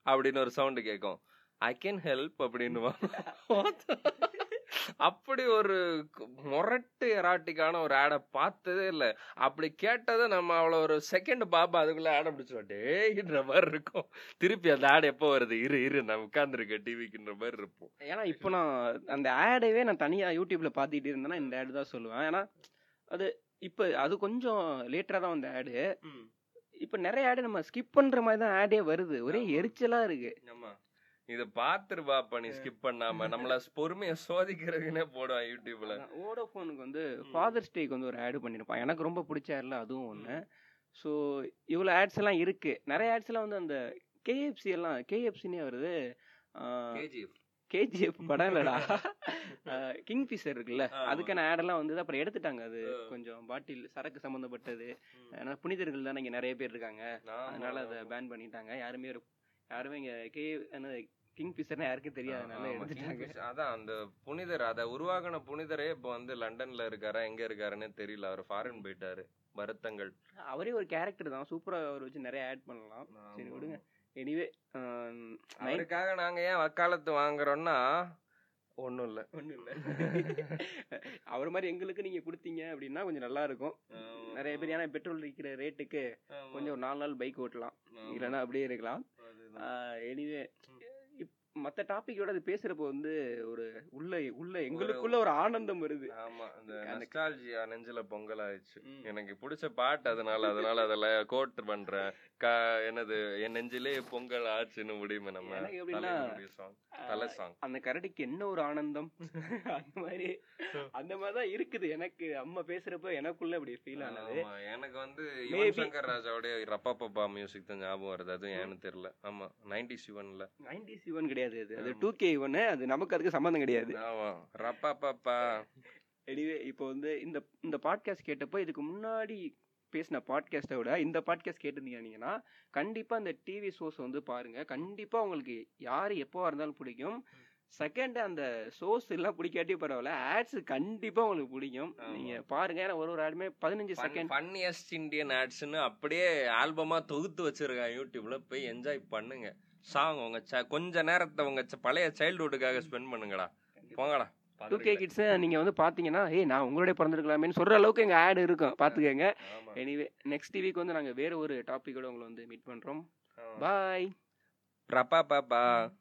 அப்படின்னு ஒரு சவுண்டு கேட்கும் ஐ கேன் ஹெல்ப் அப்படின்னுவான் அப்படி ஒரு முரட்டு எராட்டிக்கான ஒரு ஆடை பார்த்ததே இல்லை. அப்படி கேட்டதை நம்ம அவ்வளோ ஒரு செகண்ட் பாப்பா அதுக்குள்ள ஆடை பிடிச்சோம் மாதிரி இருக்கும். திருப்பி அந்த ஆடு எப்போ வருது? இரு இரு நான் உட்காந்துருக்கேன் டிவிக்குன்ற மாதிரி இருப்போம்.
ஏன்னா இப்போ நான் அந்த ஆடவே நான் தனியா யூடியூப்ல பார்த்துட்டு இருந்தேன்னா இந்த ஆடு தான் சொல்லுவேன். ஏன்னா அது இப்போ அது கொஞ்சம் லேட்டரா தான் வந்த ஆடு. இப்போ நிறைய ஆடு நம்ம ஸ்கிப் பண்ற மாதிரி தான் ஆடே வருது. ஒரே. எரிச்சலா இருக்கு.
இத பாத்துரு பாப்பா நீ ஸ்கிப் பண்ணாம. நம்மள பொறுமைய சோதிக்கிறதுக்குன்னே போடுவான் யூடியூப்ல.
ஓடோஃபோனுக்கு வந்து ஃபாதர்ஸ் டேக்கு வந்து ஒரு ஆடு பண்ணியிருப்பான் எனக்கு ரொம்ப பிடிச்ச ஆட்ல அதுவும் ஒன்று ஸோ இவ்வளோ ஆட்ஸ் எல்லாம் இருக்கு. நிறைய ஆட்ஸ் எல்லாம் வந்து அந்த கேஎஃப்சி எல்லாம் கேஎஃப்சினே வருது.
கேஜிஎஃப்
படம் இல்லடா. கிங் ஃபிஷர் இருக்குல்ல. அதுக்கான ஆடெல்லாம் வந்து அப்புறம் எடுத்துட்டாங்க அது. கொஞ்சம் பாட்டில் சரக்கு சம்பந்தப்பட்டது. ஏன்னா புனிதர்கள் தான் இங்க நிறைய பேர் இருக்காங்க. அதனால அதை பேன் பண்ணிட்டாங்க. யாருமே ஒரு- யாருமே இங்க கே என்னது கிங் ஃபிஷர்னா யாருக்கும் தெரியாதனால எடுத்துட்டாங்க
அதான் அந்த புனிதர் அத உருவாக்கின புனிதரே இப்ப வந்து லண்டன்ல இருக்காரா எங்க இருக்காருன்னு தெரியல. அவர் ஃபாரின் போயிட்டாரு வருத்தங்கள்.
அவரே ஒரு கேரக்டர் தான். சூப்பரா அவர் வச்சு நிறைய ஆட் பண்ணலாம். சரி விடுங்க. எனிவே
அவருக்காக நாங்க ஏன் வக்காலத்து வாங்குறோம்னா ஒண்ணும் இல்ல.
ஒன்றும் இல்லை. அவர் மாதிரி எங்களுக்கு நீங்க கொடுத்தீங்க அப்படின்னா கொஞ்சம் நல்லா இருக்கும். நிறைய பேர் ஏன்னா பெட்ரோல் விற்கிற ரேட்டுக்கு கொஞ்சம் ஒரு நாலு நாள் பைக் ஓட்டலாம். இல்லைன்னா அப்படியே இருக்கலாம். எனிவே மற்ற டாபிக்கோட அது பேசுறப்போ வந்து ஒரு உள்ள உள்ள எங்களுக்குள்ள ஒரு ஆனந்தம் வருது.
ஆமா அந்த நஸ்டாலஜியா நெஞ்சில பொங்கல் ஆயிடுச்சு. எனக்கு பிடிச்ச பாட்டு அதனால அதனால அதுல கோட் பண்றேன். என்னது என் நெஞ்சிலே பொங்கல் ஆச்சுன்னு முடியுமே நம்ம. தலை சாங்
அந்த கரடிக்கு என்ன ஒரு ஆனந்தம்? அந்த மாதிரி அந்த மாதிரி தான் இருக்குது. எனக்கு அம்மா பேசுறப்ப எனக்குள்ள அப்படி ஃபீல் ஆனது.
எனக்கு வந்து யுவன் சங்கர் ராஜாவுடைய ரப்பா பப்பா மியூசிக் தான் ஞாபகம் வருது. அதுவும் ஏன்னு தெரியல. ஆமா நைன்டி சிவன்ல
நைன்டி சிவன் கிடையாது. அது. அது
ஆமா.
டூ கே இவன் அது நமக்கு அதுக்கு சம்மந்தம் கிடையாது. எனிவே இப்போ வந்து இந்த இந்த பாட்காஸ்ட் கேட்டப்போ இதுக்கு முன்னாடி பேசின பாட்காஸ்ட்டை விட இந்த பாட்காஸ்ட் கேட்டிருந்தீங்கன்னா கண்டிப்பா இந்த டிவி ஷோஸ் வந்து பாருங்க. கண்டிப்பா உங்களுக்கு யாரு எப்போவா இருந்தாலும் பிடிக்கும். செகண்ட் அந்த ஷோஸ் எல்லாம் பிடிக்காட்டி பரவாயில்ல ஆட்ஸ் கண்டிப்பா உங்களுக்கு பிடிக்கும். நீங்க பாருங்க ஏன்னா ஒரு ஒரு ஆடுமே பதினஞ்சு செகண்ட்
ஃபன்னியஸ்ட் இந்தியன் ஆட்ஸ்னு அப்படியே ஆல்பமா தொகுத்து வச்சிருக்காங்க யூடியூப்ல. போய் என்ஜாய் பண்ணுங்க. சாங் உங்க ச- கொஞ்ச நேரத்தை உங்க பழைய சைல்ட்ஹுட்டுக்காக ஸ்பெண்ட் பண்ணுங்கடா. போங்கடா
டூ கே கிட்ஸை நீங்கள் வந்து பார்த்தீங்கன்னா ஏய் நான் உங்களுடைய பிறந்திருக்கலாமேன்னு சொல்கிற அளவுக்கு எங்கள் ஆட் இருக்கும். பார்த்துக்கங்க. எனிவே நெக்ஸ்ட் வீக் வந்து நாங்கள் வேறு ஒரு டாப்பிக்கோட உங்களை வந்து மீட் பண்ணுறோம். பாய்
பிரபா பாப்பா.